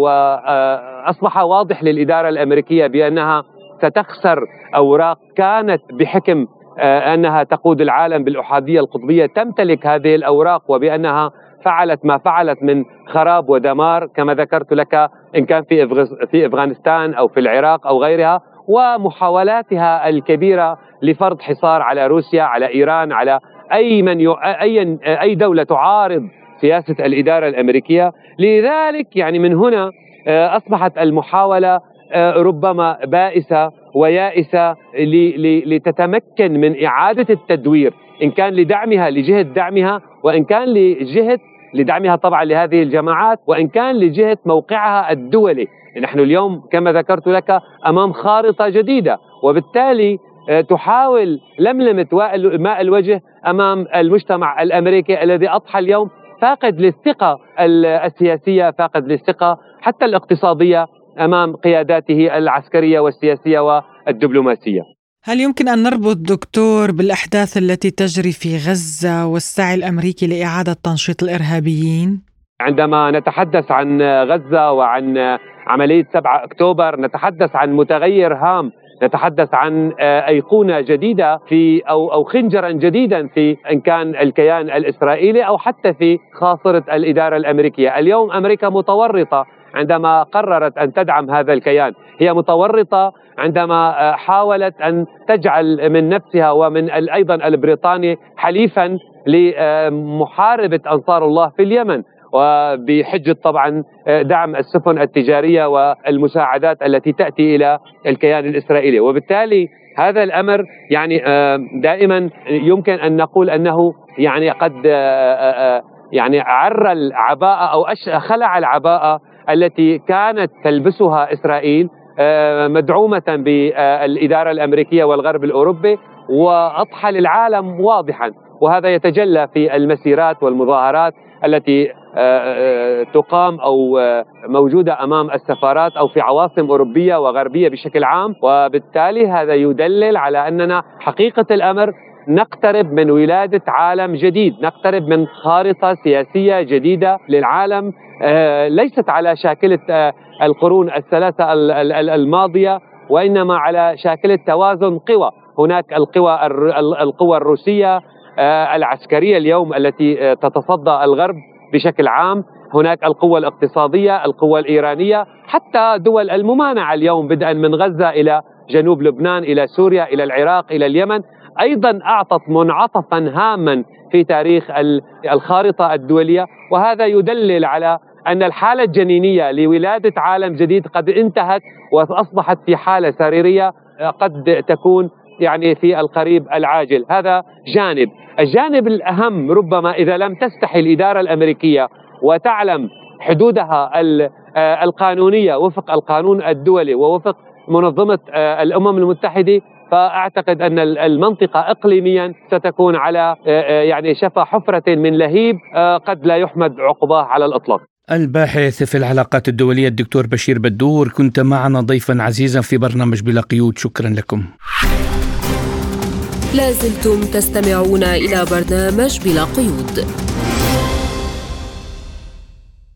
واصبح واضح للإدارة الأمريكية بأنها ستخسر أوراق كانت بحكم أنها تقود العالم بالأحادية القطبية تمتلك هذه الأوراق وبأنها فعلت ما فعلت من خراب ودمار كما ذكرت لك إن كان في في أفغانستان أو في العراق أو غيرها ومحاولاتها الكبيرة لفرض حصار على روسيا على إيران على أي من ي... أي أي دولة تعارض سياسة الإدارة الأمريكية. لذلك يعني من هنا آه، أصبحت المحاولة آه، ربما بائسة ويائسة لتتمكن من إعادة التدوير إن كان لدعمها لجهة دعمها وإن كان لجهة لدعمها طبعا لهذه الجماعات وإن كان لجهة موقعها الدولي نحن اليوم كما ذكرت لك أمام خارطة جديدة وبالتالي آه، تحاول لملمه ماء الوجه أمام المجتمع الأمريكي الذي أضحى اليوم فاقد للثقة السياسية فاقد للثقة حتى الاقتصادية أمام قياداته العسكرية والسياسية الدبلوماسيه. هل يمكن أن نربط دكتور بالأحداث التي تجري في غزة والسعي الأمريكي لإعادة تنشيط الإرهابيين؟ عندما نتحدث عن غزة وعن عملية 7 أكتوبر نتحدث عن متغير هام نتحدث عن آه، أيقونة جديدة في أو أو خنجرا جديدا في ان كان الكيان الإسرائيلي أو حتى في خاصرة الإدارة الأمريكية، اليوم أمريكا متورطة عندما قررت أن تدعم هذا الكيان، هي متورطة عندما آه، حاولت أن تجعل من نفسها ومن أيضا البريطاني حليفا لمحاربه أنصار الله في اليمن، وبحجة طبعا آه، دعم السفن التجارية والمساعدات التي تأتي إلى الكيان الإسرائيلي. وبالتالي هذا الأمر يعني آه، دائما يمكن أن نقول أنه يعني قد آه، يعني عر العباءة أو خلع العباءة التي كانت تلبسها إسرائيل مدعومة بالإدارة الأمريكية والغرب الأوروبي وأضحى للعالم واضحا. وهذا يتجلى في المسيرات والمظاهرات التي آه، آه، تقام أو آه، موجودة أمام السفارات أو في عواصم أوروبية وغربية بشكل عام. وبالتالي هذا يدلل على أننا حقيقة الأمر نقترب من ولادة عالم جديد، نقترب من خارطة سياسية جديدة للعالم ليست على شاكلة القرون الثلاثة الماضية وإنما على شاكلة توازن قوى، هناك القوى القوى الروسية العسكرية اليوم التي تتصدى الغرب بشكل عام. هناك القوة الاقتصادية القوة الإيرانية حتى دول الممانعة اليوم بدءا من غزة إلى جنوب لبنان إلى سوريا إلى العراق إلى اليمن. أيضا أعطت منعطفا هاما في تاريخ الخارطة الدولية وهذا يدلل على أن الحالة الجنينية لولادة عالم جديد قد انتهت وأصبحت في حالة سريرية قد تكون يعني في القريب العاجل. هذا جانب. الجانب الأهم ربما إذا لم تستحي الإدارة الأمريكية وتعلم حدودها آه، القانونية وفق القانون الدولي ووفق منظمة آه، الأمم المتحدة فأعتقد أن المنطقة إقليميا ستكون على آه، يعني شفا حفرة من لهيب قد لا يحمد عقباه على الإطلاق. الباحث في العلاقات الدولية الدكتور بشير بدور كنت معنا ضيفا عزيزا في برنامج بلا قيود. شكرا لكم. لازلتم تستمعون إلى برنامج بلا قيود.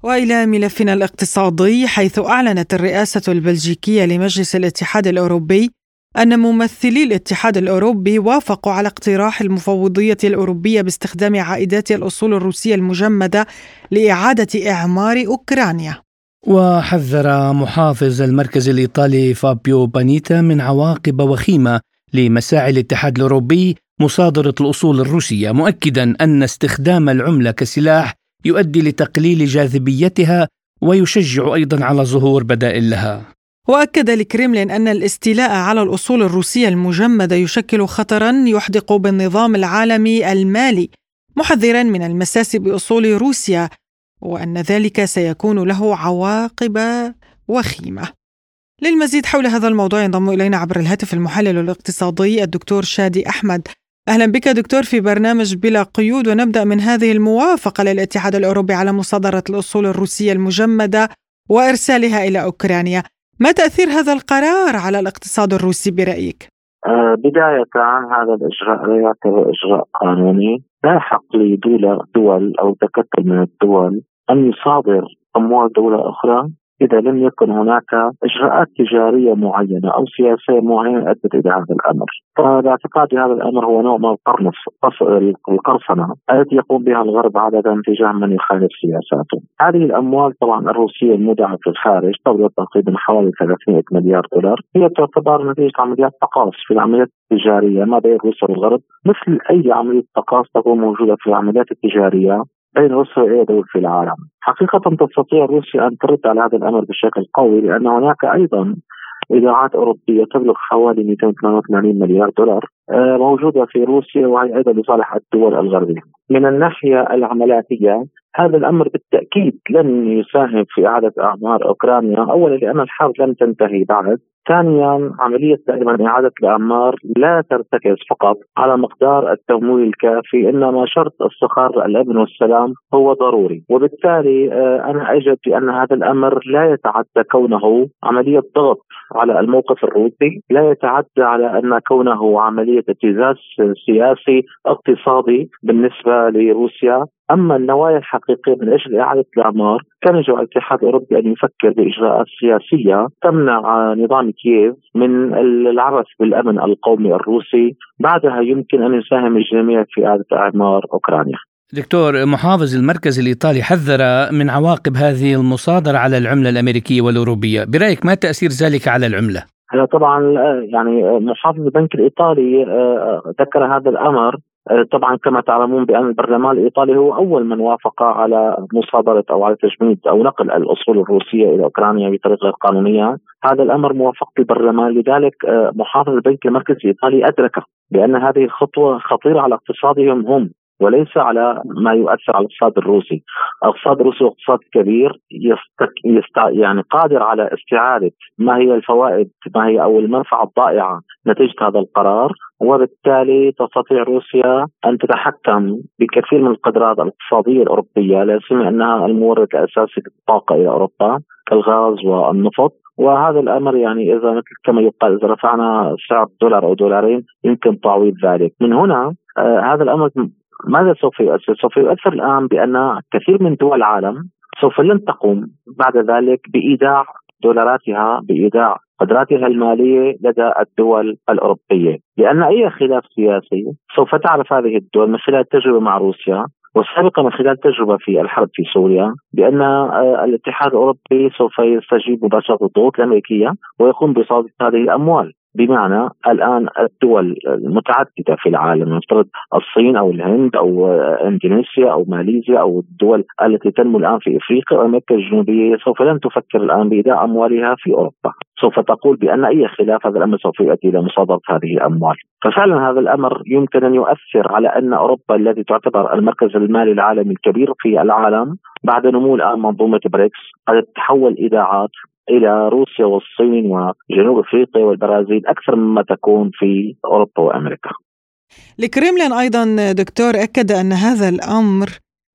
وإلى ملفنا الاقتصادي حيث أعلنت الرئاسة البلجيكية لمجلس الاتحاد الأوروبي أن ممثلي الاتحاد الأوروبي وافقوا على اقتراح المفوضية الأوروبية باستخدام عائدات الأصول الروسية المجمدة لإعادة إعمار أوكرانيا. وحذر محافظ المركز الإيطالي فابيو بانيتا من عواقب وخيمة لمساعي الاتحاد الأوروبي مصادرة الأصول الروسية مؤكدا أن استخدام العملة كسلاح يؤدي لتقليل جاذبيتها ويشجع أيضا على ظهور بدائل لها وأكد الكريملين أن الاستيلاء على الأصول الروسية المجمدة يشكل خطرا يحدق بالنظام العالمي المالي محذرا من المساس بأصول روسيا وأن ذلك سيكون له عواقب وخيمة. للمزيد حول هذا الموضوع ينضم إلينا عبر الهاتف المحلل الاقتصادي الدكتور شادي أحمد. أهلا بك دكتور في برنامج بلا قيود ونبدأ من هذه الموافقة للاتحاد الأوروبي على مصادرة الأصول الروسية المجمدة وإرسالها إلى أوكرانيا. ما تأثير هذا القرار على الاقتصاد الروسي برأيك؟ آه بداية هذا الإجراء لا يعتبر إجراء قانوني. لا يحق لدولة دول أو تكتل من الدول أن يصادر أموال دولة أخرى. إذا لم يكن هناك إجراءات تجارية معينة أو سياسية معينة أدت إلى هذا الأمر. فباعتقادي هذا الأمر هو نوع من القرنص القرصنة التي يقوم بها الغرب عادة تجاه من يخالف سياساته. هذه الأموال طبعا الروسية المودعه في الخارج تبلغ تقريبا حوالي 300 مليار دولار هي تعتبر نتيجة عمليات تقاص في العمليات التجارية ما بين روسيا والغرب مثل أي عملية تقاص تكون موجودة في العمليات التجارية بين روسيا وأي دول في العالم. حقيقة تستطيع روسيا أن ترد على هذا الأمر بشكل قوي لأن هناك أيضا إيداعات أوروبية تبلغ حوالي 288 مليار دولار آه، موجودة في روسيا وهي أيضا لصالح الدول الغربية. من الناحية العملاتية هذا الأمر بالتأكيد لن يساهم في إعادة أعمار أوكرانيا، اولا لأن الحرب لم تنتهي بعد، ثانيا عملية دائما إعادة الأعمار لا ترتكز فقط على مقدار التمويل الكافي إنما شرط استقرار الأمن والسلام هو ضروري. وبالتالي آه، أنا أجد بأن هذا الأمر لا يتعدى كونه عملية ضغط على الموقف الروسي لا يتعدى على أن كونه عملية ابتزاز سياسي اقتصادي بالنسبة لروسيا. أما النوايا الحقيقية من أجل إعادة الإعمار كان يجب على الاتحاد الأوروبي أن يفكر بإجراءات سياسية تمنع نظام كييف من العبث بالأمن القومي الروسي، بعدها يمكن أن يساهم الجميع في إعادة إعمار أوكرانيا. دكتور محافظ المركز الإيطالي حذر من عواقب هذه المصادرة على العملة الأمريكية والأوروبية، برأيك ما تأثير ذلك على العملة؟ هلا طبعا يعني محافظ البنك الإيطالي آه، ذكر هذا الأمر آه، طبعا كما تعلمون بأن البرلمان الإيطالي هو أول من وافق على مصادرة أو على تجميد أو نقل الأصول الروسية إلى أوكرانيا بطريقة غير قانونية، هذا الأمر موافقه البرلمان لذلك آه، محافظ البنك المركزي الإيطالي أدرك بأن هذه الخطوه خطيرة على اقتصادهم هم وليس على ما يؤثر على الاقتصاد الروسي، الاقتصاد الروسي اقتصاد كبير يستك يست يعني قادر على استعادة ما هي الفوائد ما هي أو المنفعة الضائعة نتيجة هذا القرار وبالتالي تستطيع روسيا أن تتحكم بكثير من القدرات الاقتصادية الأوروبية لا سيما انها المورد الأساسي للطاقه إلى أوروبا كالغاز والنفط وهذا الأمر يعني إذا مثل كما يقال إذا رفعنا سعر دولار أو دولارين يمكن تعويض ذلك، من هنا آه هذا الأمر ماذا سوف يؤثر؟ سوف يؤثر الآن بأن كثير من دول العالم سوف لن تقوم بعد ذلك بإيداع دولاراتها بإيداع قدراتها المالية لدى الدول الأوروبية، لأن أي خلاف سياسي سوف تعرف هذه الدول من خلال التجربه مع روسيا وسابقا من خلال تجربة في الحرب في سوريا بأن آه، الاتحاد الأوروبي سوف يستجيب مباشرة للضغوط الأمريكية ويقوم بصادق هذه الأموال. بمعنى الآن الدول المتعددة في العالم نفترض الصين أو الهند أو إندونيسيا أو ماليزيا أو الدول التي تنمو الآن في إفريقيا وامريكا الجنوبية سوف لن تفكر الآن بايداع أموالها في أوروبا، سوف تقول بأن أي خلاف هذا الأمر سوف يؤدي إلى مصادره هذه الأموال، ففعلا هذا الأمر يمكن أن يؤثر على أن أوروبا التي تعتبر المركز المالي العالمي الكبير في العالم بعد نمو الآن منظومة بريكس قد تتحول ايداعات إلى روسيا والصين وجنوب أفريقيا والبرازيل أكثر مما تكون في أوروبا وأمريكا. الكريملين أيضا دكتور أكد أن هذا الأمر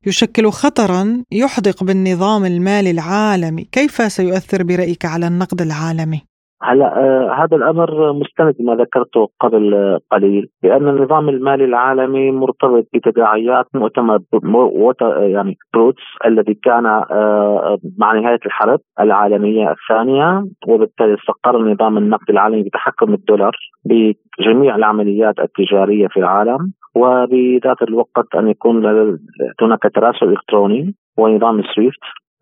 يشكل خطرا يحدق بالنظام المالي العالمي، كيف سيؤثر برأيك على النقد العالمي؟ هلا آه هذا الأمر مستند ما ذكرته قبل قليل بأن النظام المالي العالمي مرتبط بتداعيات مؤتمر يعني بروتس الذي كان آه مع نهاية الحرب العالمية الثانية وبالتالي استقر النظام النقدي العالمي بتحكم الدولار بجميع العمليات التجارية في العالم وبذات الوقت أن يكون هناك تراسل إلكتروني ونظام سويفت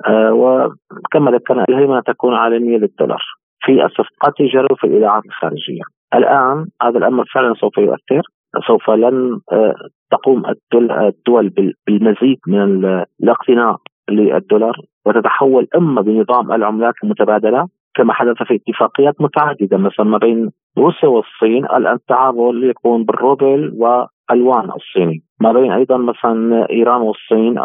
آه وكما ذكرنا الهيمنة تكون عالمية للدولار. في الصفقات التجاريه وفي الايداعات الخارجية. الآن هذا الأمر فعلا سوف يؤثر سوف لن آه، تقوم الدول بالمزيد من الاقتناء للدولار وتتحول أما بنظام العملات المتبادلة كما حدث في اتفاقيات متعددة مثلا ما بين روسيا والصين الآن التعامل يكون بالروبل والوان الصيني ما بين أيضا مثلا إيران والصين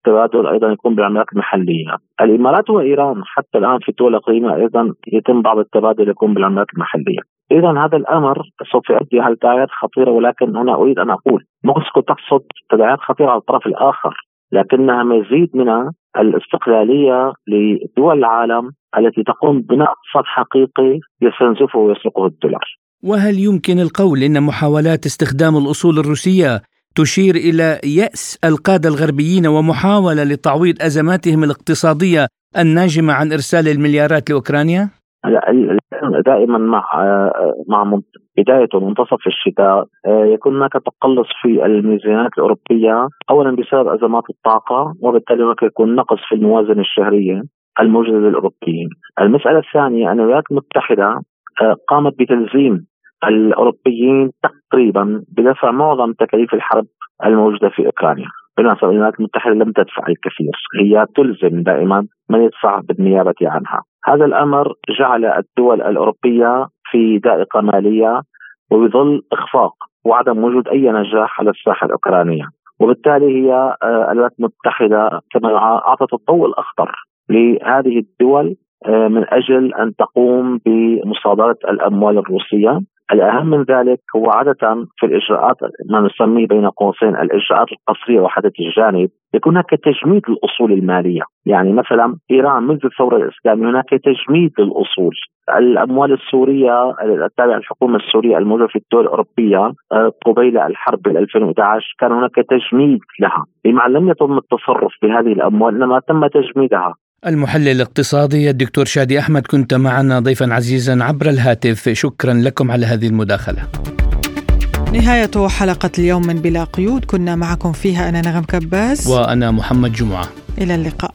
التبادل أيضا يكون بالعملات المحليه. الإمارات وإيران حتى الآن في الدول الاقليميه أيضا يتم بعض التبادل يكون بالعملات المحليه. اذا هذا الأمر سوف يؤدي إلى تداعيات خطيرة ولكن هنا أريد أن أقول موسكو تقصد تداعيات خطيرة على الطرف الآخر لكنها مزيد من الاستقلالية لدول العالم التي تقوم ببناء اقتصاد حقيقي يستنزفه ويسرقه الدولار. وهل يمكن القول إن محاولات استخدام الأصول الروسية تشير إلى يأس القادة الغربيين ومحاولة لتعويض أزماتهم الاقتصادية الناجمة عن إرسال المليارات لأوكرانيا؟ دائما مع مع بداية ومنتصف الشتاء يكون هناك تقلص في الميزانيات الأوروبية اولا بسبب أزمات الطاقة وبالتالي هناك يكون نقص في الموازنة الشهرية الموجودة للأوروبيين. المسألة الثانية أن الولايات المتحدة قامت بتنظيم الأوروبيين تقريبا بدفع معظم تكاليف الحرب الموجودة في أوكرانيا. بالمناسبة الولايات المتحدة لم تدفع الكثير، هي تلزم دائما من يدفع بالنيابة عنها. هذا الأمر جعل الدول الأوروبية في ضائقة مالية وبظل إخفاق وعدم وجود أي نجاح على الساحة الأوكرانية. وبالتالي هي آه، الولايات المتحدة كما أعطت الضوء الأخضر لهذه الدول آه، من أجل أن تقوم بمصادرة الأموال الروسية الأهم من ذلك هو عادة في الإجراءات ما نسميه بين قوسين الإجراءات القصرية وحدة الجانب يكون هناك تجميد للأصول المالية. يعني مثلا إيران منذ الثورة الإسلامية هناك تجميد للأصول. الأموال السورية التابعة للحكومة السورية الموجودة في الدول الأوروبية قبيل الحرب 2011 كان هناك تجميد لها. بمعنى لم يتم التصرف بهذه الأموال إنما تم تجميدها. المحلل الاقتصادي الدكتور شادي أحمد كنت معنا ضيفا عزيزا عبر الهاتف. شكرا لكم على هذه المداخلة. نهاية حلقة اليوم من بلا قيود. كنا معكم فيها أنا نغم كباس وأنا محمد جمعة. إلى اللقاء.